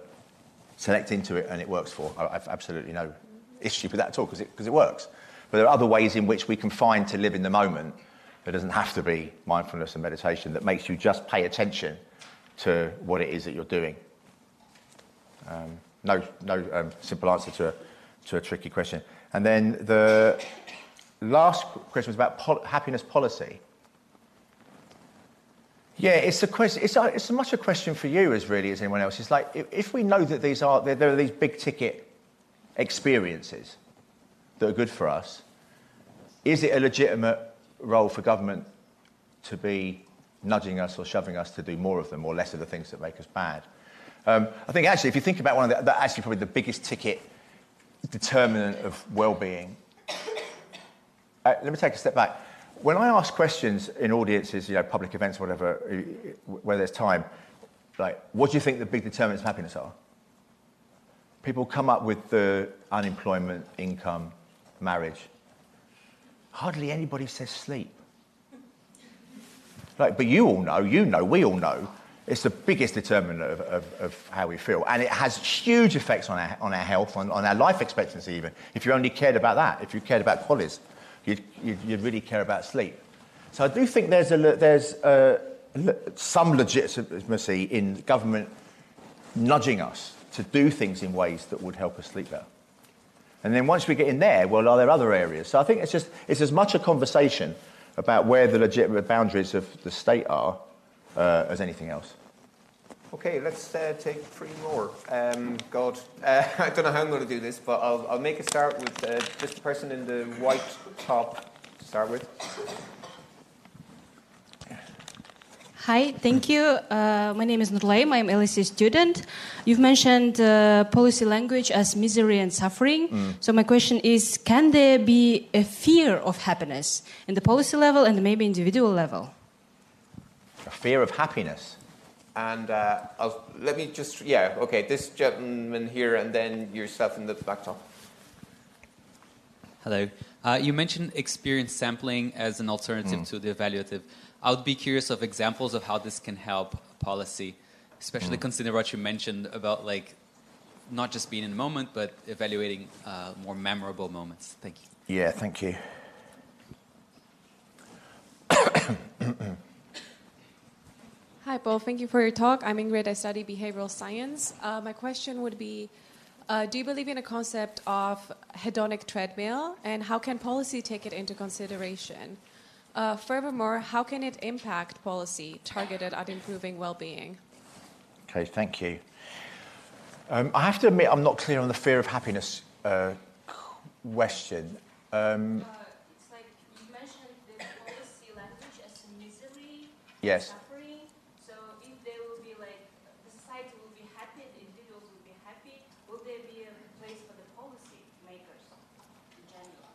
select into it and it works for. I, have absolutely no issue with that at all because it, it works. But there are other ways in which we can find to live in the moment. It doesn't have to be mindfulness and meditation that makes you just pay attention to what it is that you're doing. Um, no, no um, simple answer to a, to a tricky question. And then the last question was about pol- happiness policy. Yeah, it's a question. It's, a, it's much a question for you as really as anyone else. It's like if, if we know that these are there, there are these big ticket experiences that are good for us, is it a legitimate role for government to be nudging us or shoving us to do more of them or less of the things that make us bad? Um, I think actually, if you think about one of the, the actually probably the biggest ticket determinant of well-being. Uh, let me take a step back when I ask questions in audiences, you know, public events, whatever, where there's time, like, what do you think the big determinants of happiness are? People come up with the unemployment, income, marriage. Hardly anybody says sleep. Like, but you all know, you know, we all know, it's the biggest determinant of, of, of, how we feel. And it has huge effects on our, on our health, on, on our life expectancy, even, if you only cared about that, if you cared about QALYs you'd, you'd, you'd really care about sleep. So I do think there's, a, there's a, some legitimacy in government nudging us to do things in ways that would help us sleep better. And then once we get in there, well, are there other areas? So I think it's just it's as much a conversation about where the legitimate boundaries of the state are uh, as anything else. Okay, let's uh, take three more. Um, God, uh, I don't know how I'm going to do this, but I'll, I'll make a start with uh, just the person in the white top to start with. Hi, thank you. Uh, my name is Nurlaim. I'm LSE student. You've mentioned uh, policy language as misery and suffering. Mm. So my question is, can there be a fear of happiness in the policy level and maybe individual level? A fear of happiness. And uh, let me just, yeah, okay, this gentleman here and then yourself in the back top. Hello. Uh, you mentioned experience sampling as an alternative mm. to the evaluative. I would be curious of examples of how this can help policy, especially mm. considering what you mentioned about like not just being in the moment, but evaluating uh, more memorable moments. Thank you. Yeah, thank you. Hi, Paul. Thank you for your talk. I'm Ingrid. I study behavioral science. Uh, my question would be uh, Do you believe in a concept of hedonic treadmill, and how can policy take it into consideration? Uh, furthermore, how can it impact policy targeted at improving well being? Okay, thank you. Um, I have to admit, I'm not clear on the fear of happiness uh, question. Um, uh, it's like you mentioned the policy language as misery, yes. suffering. So if there will be like the society will be happy, the individuals will be happy, will there be a place for the policy makers in general?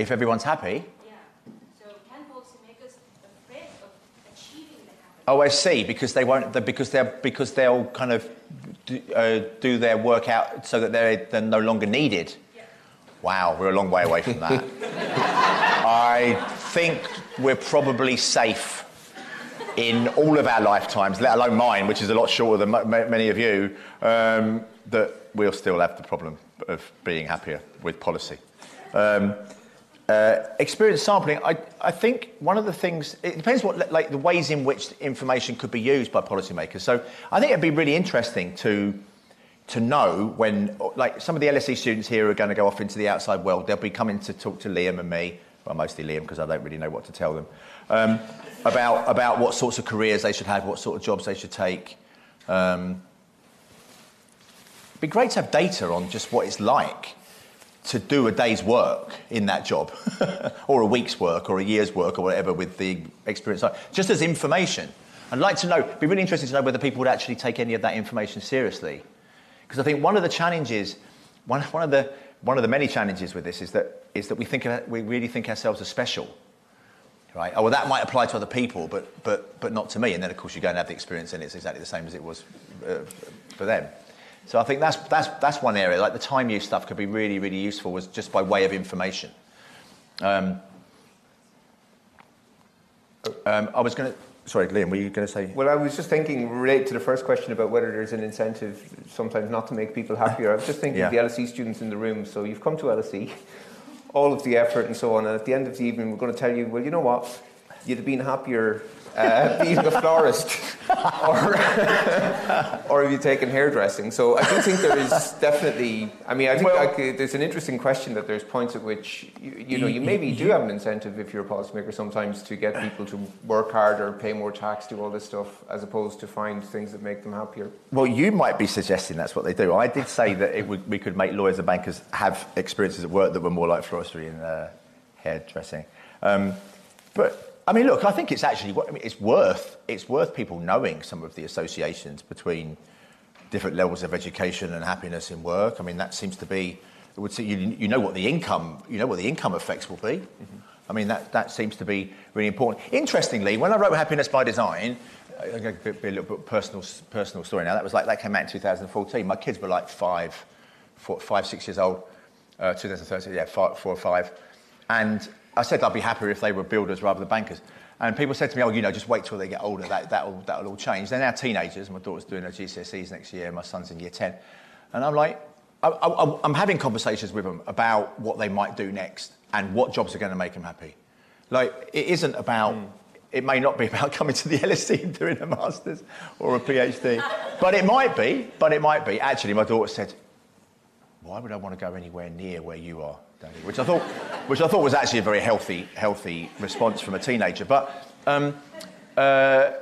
If everyone's happy. Oh, I see. Because they won't. Because they're because they'll kind of do, uh, do their work out so that they're, they're no longer needed. Yeah. Wow, we're a long way away from that. I think we're probably safe in all of our lifetimes, let alone mine, which is a lot shorter than m- many of you, um, that we'll still have the problem of being happier with policy. Um, uh, experience sampling, I, I think one of the things, it depends what, like the ways in which information could be used by policymakers. So I think it'd be really interesting to, to know when, like some of the LSE students here are going to go off into the outside world, they'll be coming to talk to Liam and me, well, mostly Liam because I don't really know what to tell them, um, about, about what sorts of careers they should have, what sort of jobs they should take. Um, it'd be great to have data on just what it's like to do a day's work in that job, or a week's work, or a year's work, or whatever with the experience, just as information. I'd like to know, it'd be really interesting to know whether people would actually take any of that information seriously. Because I think one of the challenges, one, one, of the, one of the many challenges with this is that, is that we, think, we really think ourselves as special. Right? Oh, well, that might apply to other people, but, but, but not to me. And then, of course, you go and have the experience, and it's exactly the same as it was uh, for them. So I think that's, that's, that's one area. Like the time use stuff could be really, really useful was just by way of information. Um, um, I was going to. Sorry, Liam, were you going to say? Well, I was just thinking, relate to the first question about whether there's an incentive sometimes not to make people happier. I was just thinking yeah. of the LSE students in the room. So you've come to LSE, all of the effort and so on, and at the end of the evening, we're going to tell you, well, you know what? You'd have been happier uh, being a florist, or, or have you taken hairdressing? So I do think there is definitely. I mean, I think well, there's an interesting question that there's points at which you, you know you maybe do have an incentive if you're a policymaker sometimes to get people to work harder, pay more tax, do all this stuff, as opposed to find things that make them happier. Well, you might be suggesting that's what they do. I did say that would, we could make lawyers and bankers have experiences at work that were more like floristry and uh, hairdressing. Um, but I mean, look, I think it's actually I mean, it's worth it's worth people knowing some of the associations between different levels of education and happiness in work. I mean, that seems to be it would see you, you know what the income you know what the income effects will be. Mm-hmm. I mean, that that seems to be really important. Interestingly, when I wrote Happiness by Design. I'm going to be a little bit personal, personal story now. That was like that came out in 2014. My kids were like five, four, five, six years old. Uh, 2013, yeah, five, four or five, and I said I'd be happier if they were builders rather than bankers. And people said to me, oh, you know, just wait till they get older, that, that'll, that'll all change. They're now teenagers. My daughter's doing her GCSEs next year, my son's in year 10. And I'm like, I, am having conversations with them about what they might do next and what jobs are going to make them happy. Like, it isn't about, mm. it may not be about coming to the LSE and doing a master's or a PhD, but it might be, but it might be. Actually, my daughter said, why would I want to go anywhere near where you are? Which I thought, which I thought was actually a very healthy, healthy response from a teenager. But um, uh,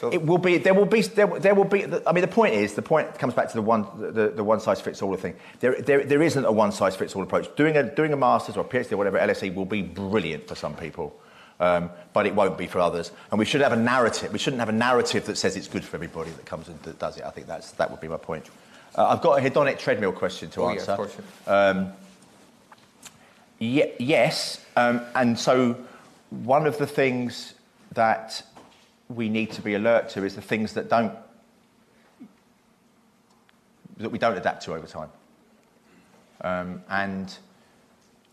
so, it will be there will be there, there will be i mean the point is the point comes back to the one the, the one size fits all thing there, there there isn't a one size fits all approach doing a doing a masters or a phd or whatever lse will be brilliant for some people Um, but it won't be for others. And we should have a narrative. We shouldn't have a narrative that says it's good for everybody that comes and that does it. I think that's, that would be my point. Uh, I've got a hedonic treadmill question to oh, answer. Yeah, um, yes, um, and so one of the things that we need to be alert to is the things that don't that we don't adapt to over time. Um, and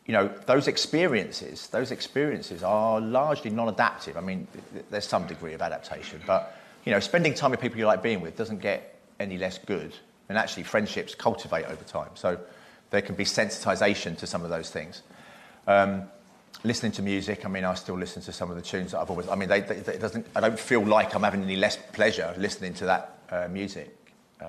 you know, those experiences, those experiences are largely non-adaptive. I mean, there's some degree of adaptation, but you know, spending time with people you like being with doesn't get any less good. And actually, friendships cultivate over time. So there can be sensitization to some of those things. Um, listening to music, I mean, I still listen to some of the tunes that I've always. I mean, they, they, it doesn't. I don't feel like I'm having any less pleasure listening to that uh, music. Uh,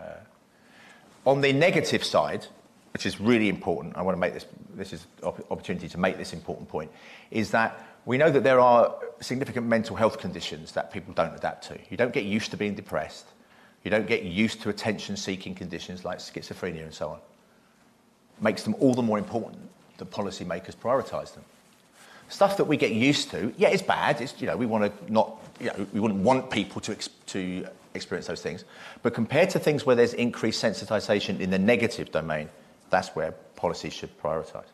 on the negative side, which is really important, I want to make this, this is opportunity to make this important point, is that we know that there are significant mental health conditions that people don't adapt to. You don't get used to being depressed. You don't get used to attention-seeking conditions like schizophrenia and so on. Makes them all the more important that policymakers prioritise them. Stuff that we get used to, yeah, it's bad. It's, you know, we want to not, you know, we wouldn't want people to, to experience those things. But compared to things where there's increased sensitisation in the negative domain, that's where policy should prioritise.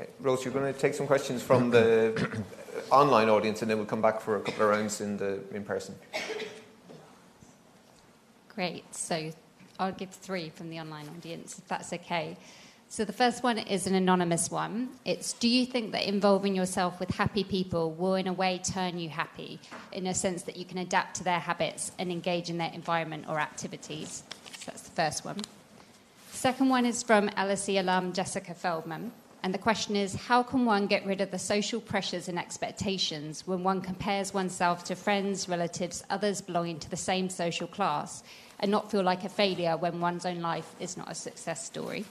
Uh, Rose, you're going to take some questions from the online audience, and then we'll come back for a couple of rounds in the in person. Great. So I'll give three from the online audience, if that's okay. So the first one is an anonymous one. It's Do you think that involving yourself with happy people will, in a way, turn you happy, in a sense that you can adapt to their habits and engage in their environment or activities? So that's the first one. Second one is from LSE alum Jessica Feldman. And the question is how can one get rid of the social pressures and expectations when one compares oneself to friends, relatives, others belonging to the same social class, and not feel like a failure when one's own life is not a success story?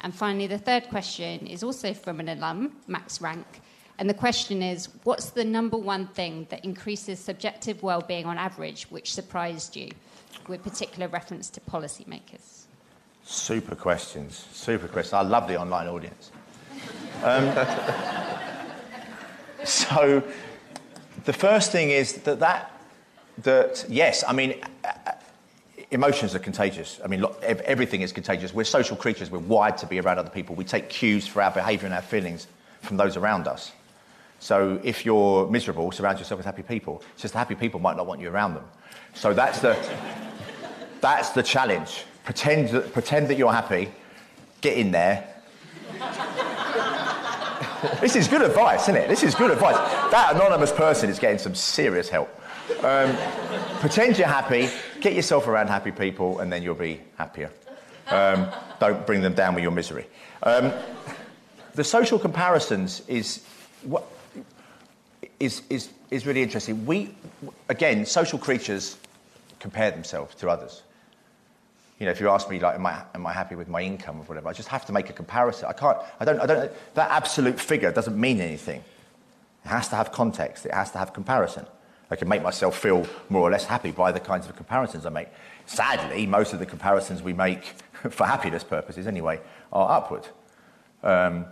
And finally, the third question is also from an alum, Max Rank. And the question is what's the number one thing that increases subjective well being on average which surprised you, with particular reference to policymakers? Super questions. Super questions. I love the online audience. Um, so, the first thing is that that that yes, I mean, emotions are contagious. I mean, look, everything is contagious. We're social creatures. We're wired to be around other people. We take cues for our behaviour and our feelings from those around us. So, if you're miserable, surround yourself with happy people. It's just the happy people might not want you around them. So that's the that's the challenge. Pretend that, pretend that you're happy, get in there. this is good advice, isn't it? This is good advice. That anonymous person is getting some serious help. Um, pretend you're happy, get yourself around happy people, and then you'll be happier. Um, don't bring them down with your misery. Um, the social comparisons is what is, is, is really interesting. We, again, social creatures compare themselves to others you know, if you ask me, like, am I, am I happy with my income or whatever, I just have to make a comparison. I can't, I don't, I don't, that absolute figure doesn't mean anything. It has to have context, it has to have comparison. I can make myself feel more or less happy by the kinds of comparisons I make. Sadly, most of the comparisons we make for happiness purposes, anyway, are upward. Um,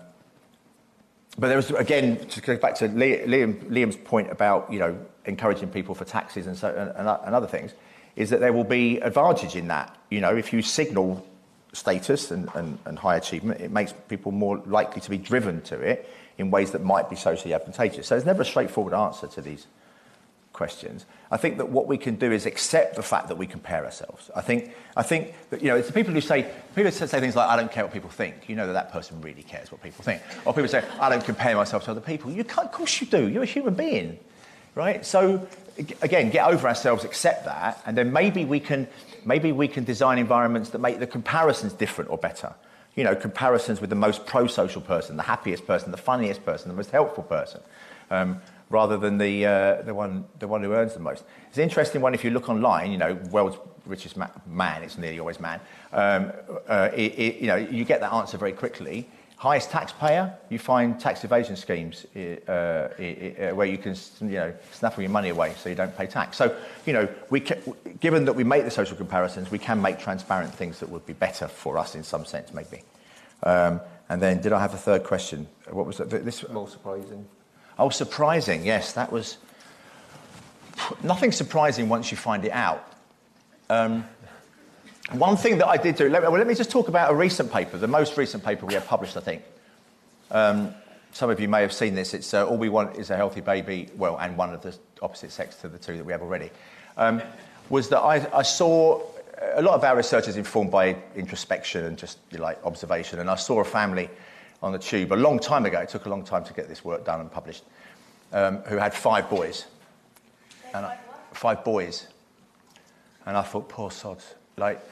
but there was, again, to go back to Liam, Liam's point about, you know, encouraging people for taxes and, so, and, and other things, is that there will be advantage in that. You know, if you signal status and, and, and high achievement, it makes people more likely to be driven to it in ways that might be socially advantageous. So there's never a straightforward answer to these questions. I think that what we can do is accept the fact that we compare ourselves. I think, I think that, you know, it's the people who say, people say things like, I don't care what people think. You know that that person really cares what people think. Or people say, I don't compare myself to other people. You can't, of course you do. You're a human being, right? So again, get over ourselves, accept that, and then maybe we can, maybe we can design environments that make the comparisons different or better. You know, comparisons with the most pro-social person, the happiest person, the funniest person, the most helpful person, um, rather than the, uh, the, one, the one who earns the most. It's an interesting one if you look online, you know, world's richest ma- man, it's nearly always man, um, uh, it, it, you know, you get that answer very quickly highest taxpayer, you find tax evasion schemes uh, uh, where you can, you know, snaffle your money away so you don't pay tax. So, you know, we can, given that we make the social comparisons, we can make transparent things that would be better for us in some sense, maybe. Um, and then, did I have a third question? What was it? This more surprising. Oh, surprising. Yes, that was nothing surprising once you find it out. Um, one thing that I did do, let, well, let me just talk about a recent paper, the most recent paper we have published, I think. Um, some of you may have seen this. It's uh, All We Want is a Healthy Baby, well, and one of the opposite sex to the two that we have already. Um, was that I, I, saw a lot of our research is informed by introspection and just like observation. And I saw a family on the tube a long time ago. It took a long time to get this work done and published. Um, who had five boys, and I, five boys, and I thought, poor sods. Like,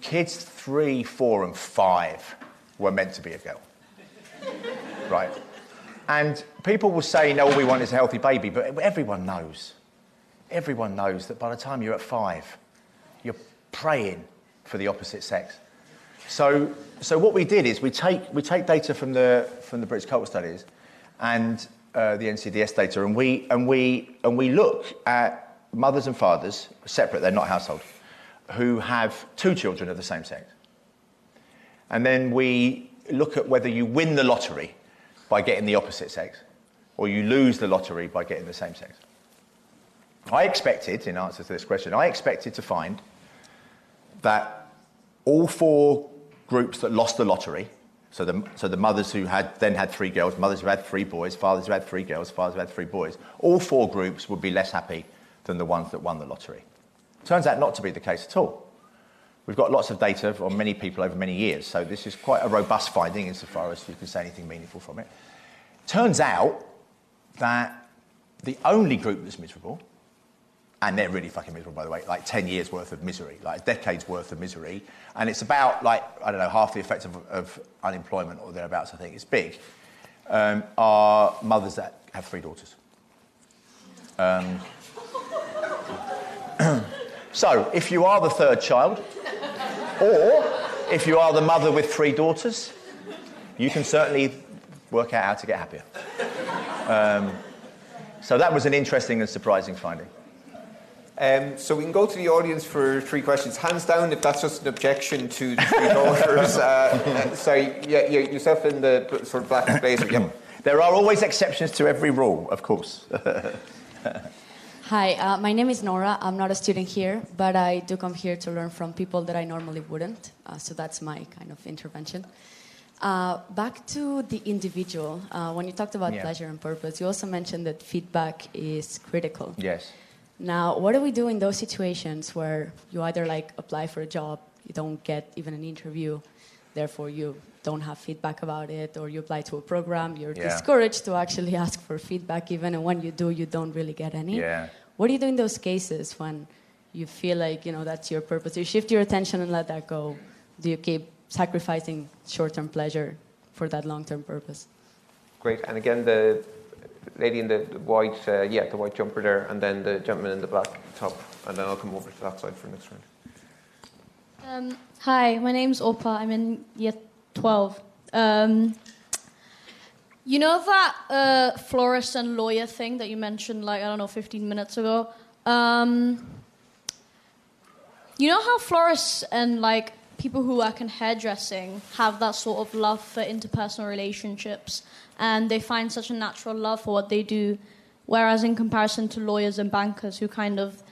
kids three, four, and five were meant to be a girl, right? And people will say, no, all we want is a healthy baby, but everyone knows. Everyone knows that by the time you're at five, you're praying for the opposite sex. So, so what we did is we take, we take data from the, from the British Cohort Studies and uh, the NCDS data, and we, and, we, and we look at mothers and fathers, separate, they're not household, who have two children of the same sex. And then we look at whether you win the lottery by getting the opposite sex, or you lose the lottery by getting the same sex. I expected, in answer to this question, I expected to find that all four groups that lost the lottery, so the, so the mothers who had then had three girls, mothers who had three boys, fathers who had three girls, fathers who had three boys, all four groups would be less happy than the ones that won the lottery. Turns out not to be the case at all. We've got lots of data on many people over many years, so this is quite a robust finding insofar as you can say anything meaningful from it. Turns out that the only group that's miserable and they're really fucking miserable, by the way. Like 10 years worth of misery, like decades worth of misery. And it's about, like, I don't know, half the effect of, of unemployment or thereabouts, I think. It's big. Um, are mothers that have three daughters. Um, so, if you are the third child, or if you are the mother with three daughters, you can certainly work out how to get happier. Um, so, that was an interesting and surprising finding. Um, so we can go to the audience for three questions. Hands down if that's just an objection to the three daughters. uh, uh, sorry, yeah, yeah, yourself in the sort of black blazer. Yeah. There are always exceptions to every rule, of course. Hi, uh, my name is Nora. I'm not a student here, but I do come here to learn from people that I normally wouldn't. Uh, so that's my kind of intervention. Uh, back to the individual. Uh, when you talked about yeah. pleasure and purpose, you also mentioned that feedback is critical. Yes. Now, what do we do in those situations where you either like apply for a job, you don't get even an interview, therefore you don't have feedback about it, or you apply to a program, you're yeah. discouraged to actually ask for feedback even, and when you do, you don't really get any. Yeah. What do you do in those cases when you feel like you know that's your purpose? You shift your attention and let that go? Do you keep sacrificing short-term pleasure for that long-term purpose? Great, and again the lady in the white, uh, yeah, the white jumper there, and then the gentleman in the black top, and then I'll come over to that side for the next round. Um, hi, my name's Opa. I'm in year 12. Um, you know that uh, florist and lawyer thing that you mentioned, like, I don't know, 15 minutes ago? Um, you know how florists and, like, people who work in hairdressing have that sort of love for interpersonal relationships and they find such a natural love for what they do. Whereas in comparison to lawyers and bankers who kind of,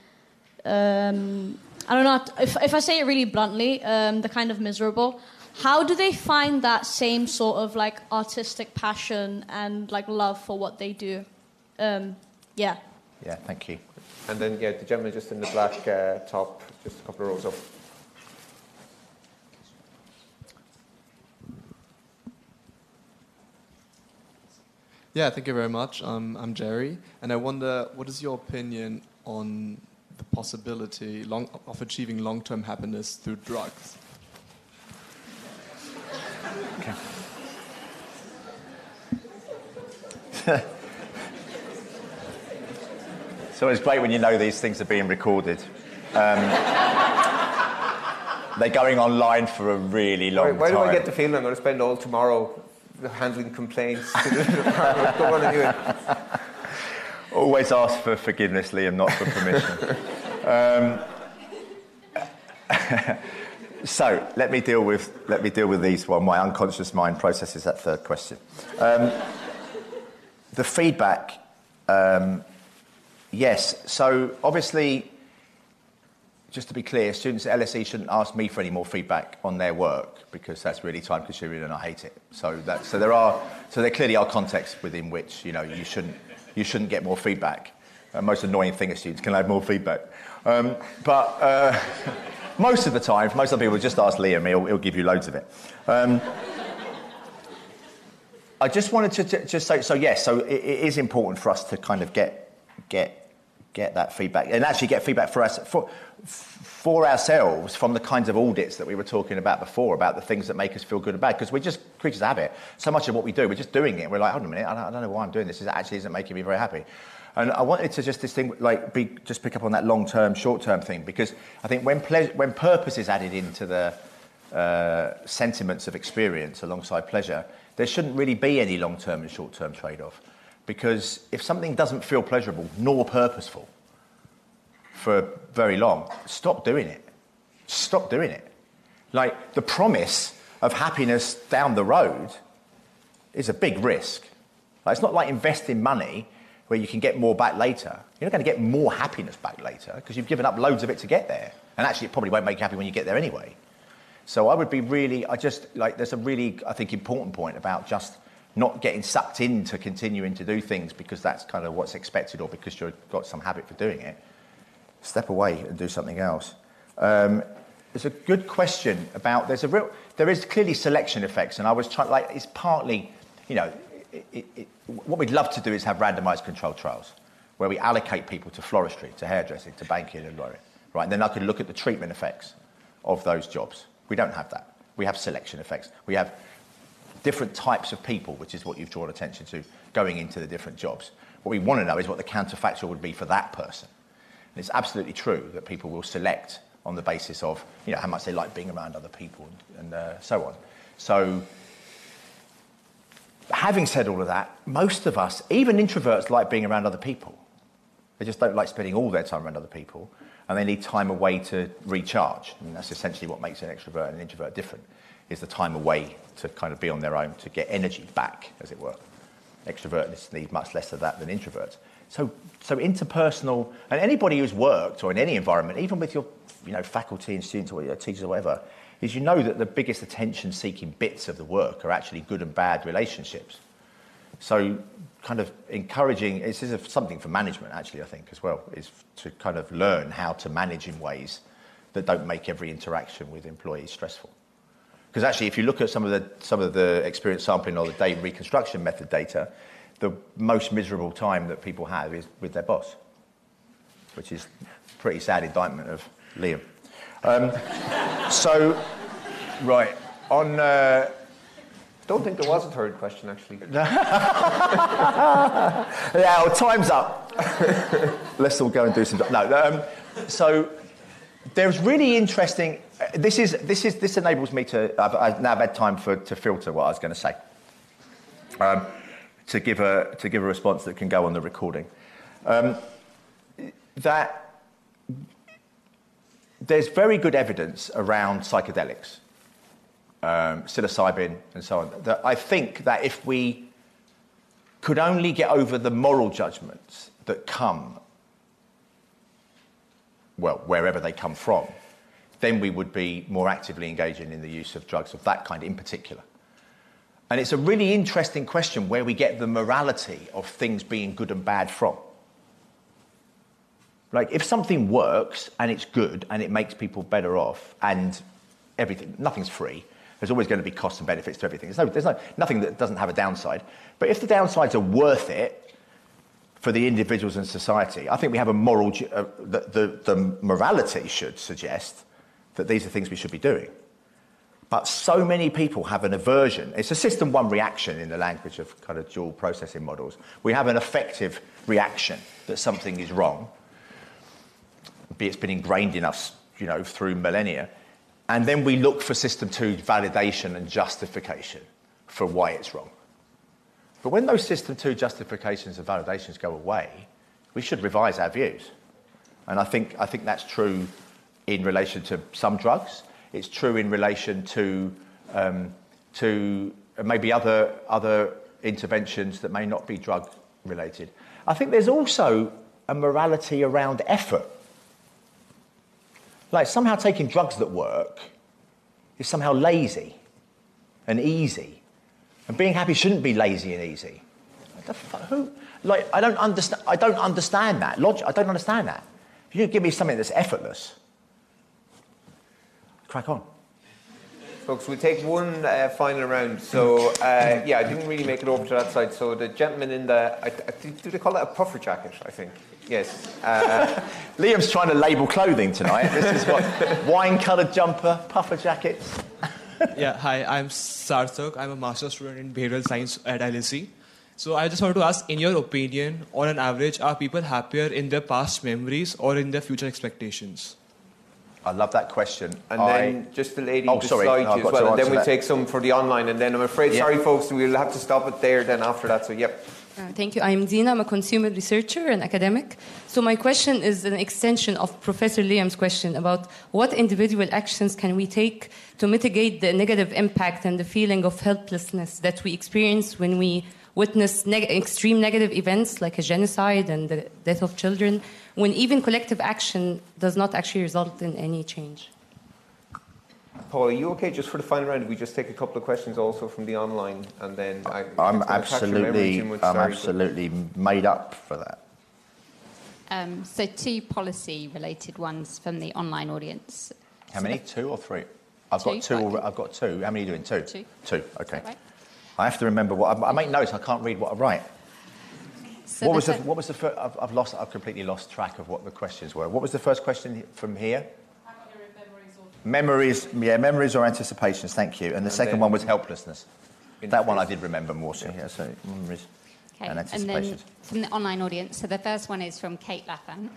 um, I don't know, if, if I say it really bluntly, um, they're kind of miserable. How do they find that same sort of like artistic passion and like love for what they do? Um, yeah. Yeah, thank you. And then, yeah, the gentleman just in the black uh, top, just a couple of rows up. Yeah, thank you very much. Um, I'm Jerry, and I wonder what is your opinion on the possibility long, of achieving long term happiness through drugs? Okay. so it's great when you know these things are being recorded. Um, they're going online for a really long why, why time. Why do I get the feeling I'm going to spend all tomorrow handling complaints to the department. Go on anyway. Always ask for forgiveness, Liam, not for permission. um, so let me deal with let me deal with these while my unconscious mind processes that third question. Um, the feedback, um, yes. So obviously, just to be clear, students at LSE shouldn't ask me for any more feedback on their work because that's really time consuming and I hate it. So that, so there are, so there clearly are contexts within which you know you shouldn't, you shouldn't get more feedback. The most annoying thing is students can I have more feedback. Um, but uh, most of the time, most of the people just ask Liam, he'll, he'll give you loads of it. Um, I just wanted to, to just say, so yes, so it, it is important for us to kind of get get get that feedback and actually get feedback for us for for ourselves from the kinds of audits that we were talking about before about the things that make us feel good or bad because we're just creatures of habit. So much of what we do, we're just doing it. We're like, hold on a minute, I don't, I don't know why I'm doing this. It actually isn't making me very happy. And I wanted to just distinguish, like, be, just pick up on that long-term, short-term thing because I think when ple- when purpose is added into the uh, sentiments of experience alongside pleasure, there shouldn't really be any long-term and short-term trade-off because if something doesn't feel pleasurable nor purposeful for very long, stop doing it. Stop doing it. Like the promise of happiness down the road is a big risk. Like, it's not like investing money where you can get more back later. You're not going to get more happiness back later because you've given up loads of it to get there. And actually, it probably won't make you happy when you get there anyway. So I would be really, I just like, there's a really, I think, important point about just not getting sucked into continuing to do things because that's kind of what's expected or because you've got some habit for doing it step away and do something else. Um, there's a good question about there's a real there is clearly selection effects, and I was trying like it's partly, you know, it, it, it, what we'd love to do is have randomised controlled trials where we allocate people to floristry, to hairdressing, to banking and lawyering, right? And then I could look at the treatment effects of those jobs. We don't have that. We have selection effects. We have different types of people, which is what you've drawn attention to, going into the different jobs. What we want to know is what the counterfactual would be for that person. And it's absolutely true that people will select on the basis of you know, how much they like being around other people and, and uh, so on. So, having said all of that, most of us, even introverts, like being around other people. They just don't like spending all their time around other people, and they need time away to recharge. And that's essentially what makes an extrovert and an introvert different, is the time away to kind of be on their own, to get energy back, as it were. Extroverts need much less of that than introverts. So, so interpersonal, and anybody who's worked or in any environment, even with your you know, faculty and students or your teachers or whatever, is you know that the biggest attention seeking bits of the work are actually good and bad relationships. So, kind of encouraging, this is something for management actually, I think, as well, is to kind of learn how to manage in ways that don't make every interaction with employees stressful. Because actually, if you look at some of the, some of the experience sampling or the day reconstruction method data, the most miserable time that people have is with their boss, which is a pretty sad indictment of Liam. Um, so, right, on. Uh, don't think there was a third question, actually. yeah, well, time's up. Let's all go and do some. No, um, so there's really interesting. Uh, this is this is this enables me to. I've, I've now had time for to filter what I was going to say. Um, to give a, to give a response that can go on the recording. Um, that there's very good evidence around psychedelics, um, psilocybin, and so on. That I think that if we could only get over the moral judgments that come, well, wherever they come from, then we would be more actively engaging in the use of drugs of that kind in particular. And it's a really interesting question where we get the morality of things being good and bad from. Like, if something works and it's good and it makes people better off and everything, nothing's free. There's always going to be costs and benefits to everything. There's, no, there's no, nothing that doesn't have a downside. But if the downsides are worth it for the individuals and society, I think we have a moral, uh, the, the, the morality should suggest that these are things we should be doing. But so many people have an aversion. It's a system one reaction in the language of kind of dual processing models. We have an affective reaction that something is wrong, it's been ingrained in us, you know, through millennia. And then we look for system two validation and justification for why it's wrong. But when those system two justifications and validations go away, we should revise our views. And I think, I think that's true in relation to some drugs. It's true in relation to, um, to maybe other, other interventions that may not be drug related. I think there's also a morality around effort. Like somehow taking drugs that work is somehow lazy and easy. And being happy shouldn't be lazy and easy. Who? Like, I don't understand. I don't understand that logic. I don't understand that. If you give me something that's effortless, crack on. Folks, we'll take one uh, final round. So, uh, yeah, I didn't really make it over to that side. So, the gentleman in the, I, I, do they call it a puffer jacket? I think. Yes. Uh, Liam's trying to label clothing tonight. This is what wine-coloured jumper, puffer jackets. yeah. Hi, I'm Sarthak. I'm a master's student in behavioral science at LSE. So I just wanted to ask, in your opinion, on an average, are people happier in their past memories or in their future expectations? I love that question. And I... then just the lady oh, beside sorry. you as well. And then we'll that. take some for the online. And then I'm afraid, yeah. sorry, folks, we'll have to stop it there then after that. So, yep. Uh, thank you. I'm Dina. I'm a consumer researcher and academic. So my question is an extension of Professor Liam's question about what individual actions can we take to mitigate the negative impact and the feeling of helplessness that we experience when we witness neg- extreme negative events like a genocide and the death of children, when even collective action does not actually result in any change. Paul, are you okay just for the final round? If we just take a couple of questions also from the online, and then I, am absolutely, I'm absolutely made up for that. Um, so, two policy-related ones from the online audience. How so many? Two or three? I've two? got two. I've got two. How many are you doing? Two. Two. Two. Okay. Right? I have to remember what I, I, make notes. I can't read what I write. So what was the, what was the first? I've, I've, lost. I've completely lost track of what the questions were. What was the first question from here? Memories, yeah, memories or anticipations. Thank you. And the and second one was helplessness. That one I did remember more. So yeah, so memories okay. and anticipations. And then from the online audience. So the first one is from Kate Laffan.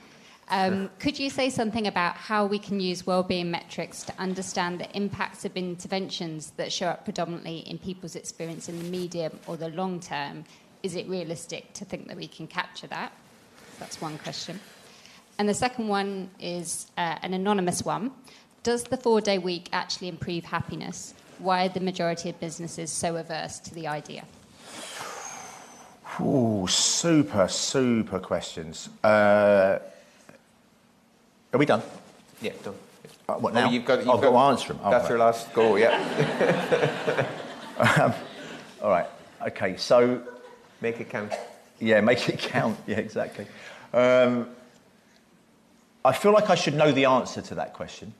Um, could you say something about how we can use well-being metrics to understand the impacts of interventions that show up predominantly in people's experience in the medium or the long term? Is it realistic to think that we can capture that? That's one question. And the second one is uh, an anonymous one. Does the four-day week actually improve happiness? Why are the majority of businesses so averse to the idea? Ooh, super, super questions. Uh, are we done? Yeah, done. Uh, what now? Oh, you've got, you've I've got, got to answer them. Oh, that's right. your last go, yeah. um, all right. Okay, so. Make it count. Yeah, make it count. Yeah, exactly. Um, I feel like I should know the answer to that question.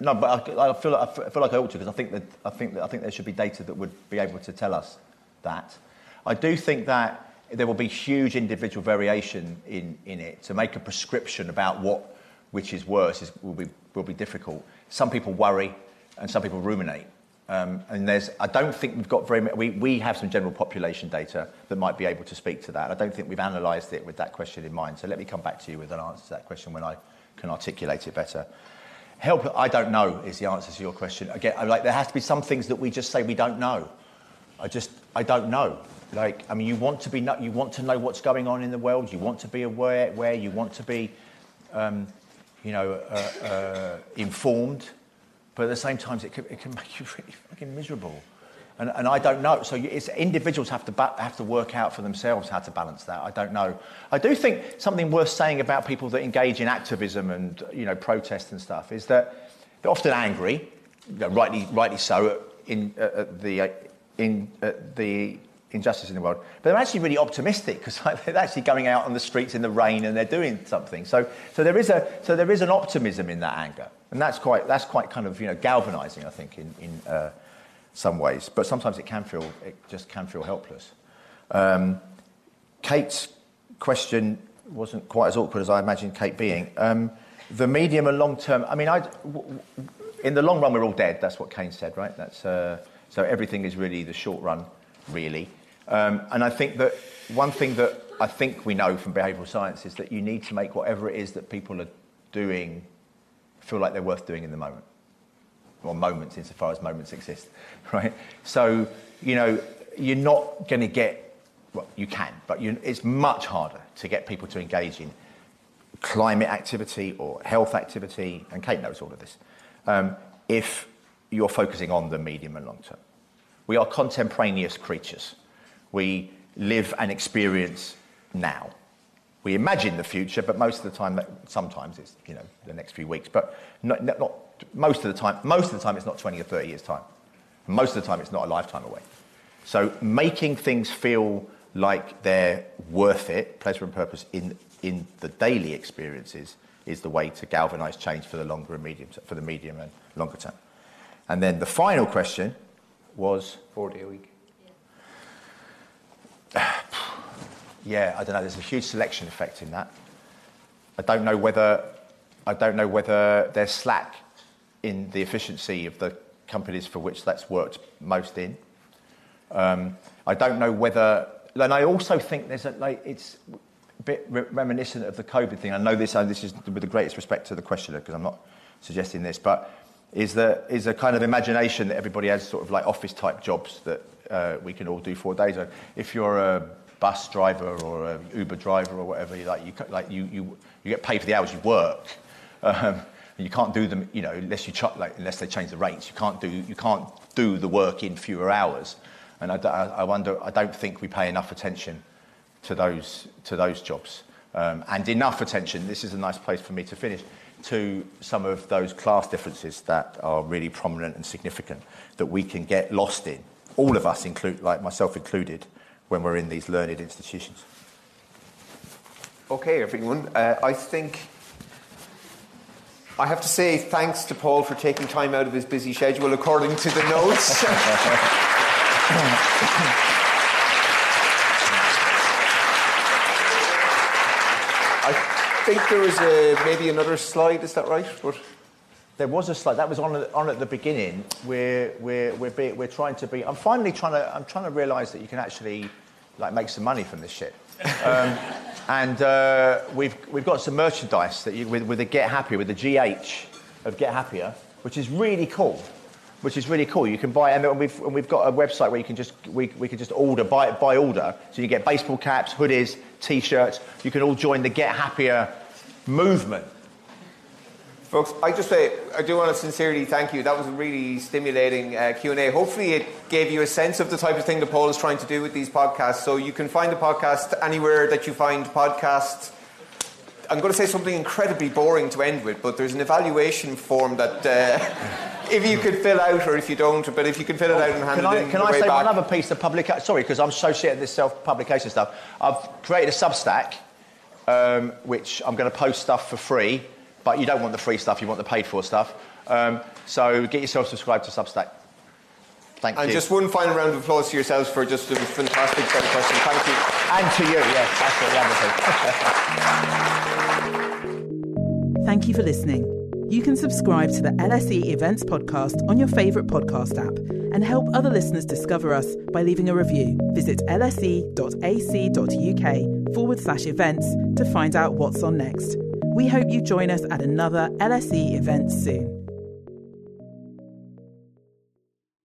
No, but I, I feel like, I feel like I ought to because I think that I think that I think there should be data that would be able to tell us that. I do think that there will be huge individual variation in, in it. To make a prescription about what which is worse is, will, be, will be difficult. Some people worry and some people ruminate. Um, and there's, I don't think we've got very we, we have some general population data that might be able to speak to that. I don't think we've analysed it with that question in mind. So let me come back to you with an answer to that question when I can articulate it better. Help, I don't know, is the answer to your question. Again, I'm like, there has to be some things that we just say we don't know. I just, I don't know. Like, I mean, you want to be, you want to know what's going on in the world. You want to be aware, where you want to be, um, you know, uh, uh, informed. But at the same time, it can, it can make you really fucking miserable. And, and I don't know. So it's, individuals have to, ba- have to work out for themselves how to balance that. I don't know. I do think something worth saying about people that engage in activism and you know protest and stuff is that they're often angry, you know, rightly, rightly so, in uh, the uh, in uh, the injustice in the world. But they're actually really optimistic because like, they're actually going out on the streets in the rain and they're doing something. So, so, there is a, so there is an optimism in that anger. And that's quite, that's quite kind of you know, galvanizing, I think, in, in uh, some ways. But sometimes it can feel, it just can feel helpless. Um, Kate's question wasn't quite as awkward as I imagined Kate being. Um, the medium and long term, I mean, I, in the long run, we're all dead. That's what Keynes said, right? That's, uh, so everything is really the short run, really. Um, and I think that one thing that I think we know from behavioural science is that you need to make whatever it is that people are doing feel like they're worth doing in the moment. Or moments, insofar as moments exist, right? So, you know, you're not going to get, well, you can, but you, it's much harder to get people to engage in climate activity or health activity, and Kate knows all of this, um, if you're focusing on the medium and long term. We are contemporaneous creatures we live and experience now. We imagine the future, but most of the time, sometimes it's you know the next few weeks, but not, not most of the time. Most of the time, it's not 20 or 30 years time. Most of the time, it's not a lifetime away. So making things feel like they're worth it, pleasure and purpose in in the daily experiences is the way to galvanise change for the longer and medium for the medium and longer term. And then the final question was four day a week. yeah, I don't know. There's a huge selection effect in that. I don't know whether I don't know whether there's slack in the efficiency of the companies for which that's worked most in. Um, I don't know whether, and I also think there's a like it's a bit reminiscent of the COVID thing. I know this. And this is with the greatest respect to the questioner because I'm not suggesting this, but is a kind of imagination that everybody has sort of like office type jobs that uh, we can all do four days. If you're a bus driver or an Uber driver or whatever, like you like you you you get paid for the hours you work. Um, you can't do them, you know, unless you ch- like, unless they change the rates. You can't do you can't do the work in fewer hours. And I, I wonder, I don't think we pay enough attention to those to those jobs, um, and enough attention. This is a nice place for me to finish to some of those class differences that are really prominent and significant that we can get lost in, all of us, include, like myself included, when we're in these learned institutions. Okay, everyone. Uh, I think I have to say thanks to Paul for taking time out of his busy schedule according to the notes. I think there was a, maybe another slide. Is that right? But there was a slide that was on, on at the beginning. We're we're we're, be, we're trying to be. I'm finally trying to. I'm trying to realise that you can actually like make some money from this shit. Um, and uh, we've we've got some merchandise that you, with with the Get Happy, with the GH of Get Happier, which is really cool which is really cool. You can buy, and we've, and we've got a website where you can just, we, we can just order, buy, buy order. So you get baseball caps, hoodies, t-shirts. You can all join the Get Happier movement. Folks, I just say I do want to sincerely thank you. That was a really stimulating uh, Q and A. Hopefully, it gave you a sense of the type of thing that Paul is trying to do with these podcasts. So you can find the podcast anywhere that you find podcasts. I'm going to say something incredibly boring to end with, but there's an evaluation form that uh, if you could fill out, or if you don't, but if you can fill it out and hand can it I, in. Can I say back. one other piece of publication? Sorry, because I'm so shit at this self-publication stuff. I've created a Substack um, which I'm going to post stuff for free, but you don't want the free stuff, you want the paid for stuff. Um, so get yourself subscribed to Substack. Thank and you. And just one final round of applause to yourselves for just a fantastic set of questions. Thank you. And to you, yes, absolutely. wonderful. Thank you for listening. You can subscribe to the LSE Events podcast on your favourite podcast app and help other listeners discover us by leaving a review. Visit lse.ac.uk forward slash events to find out what's on next. We hope you join us at another LSE event soon.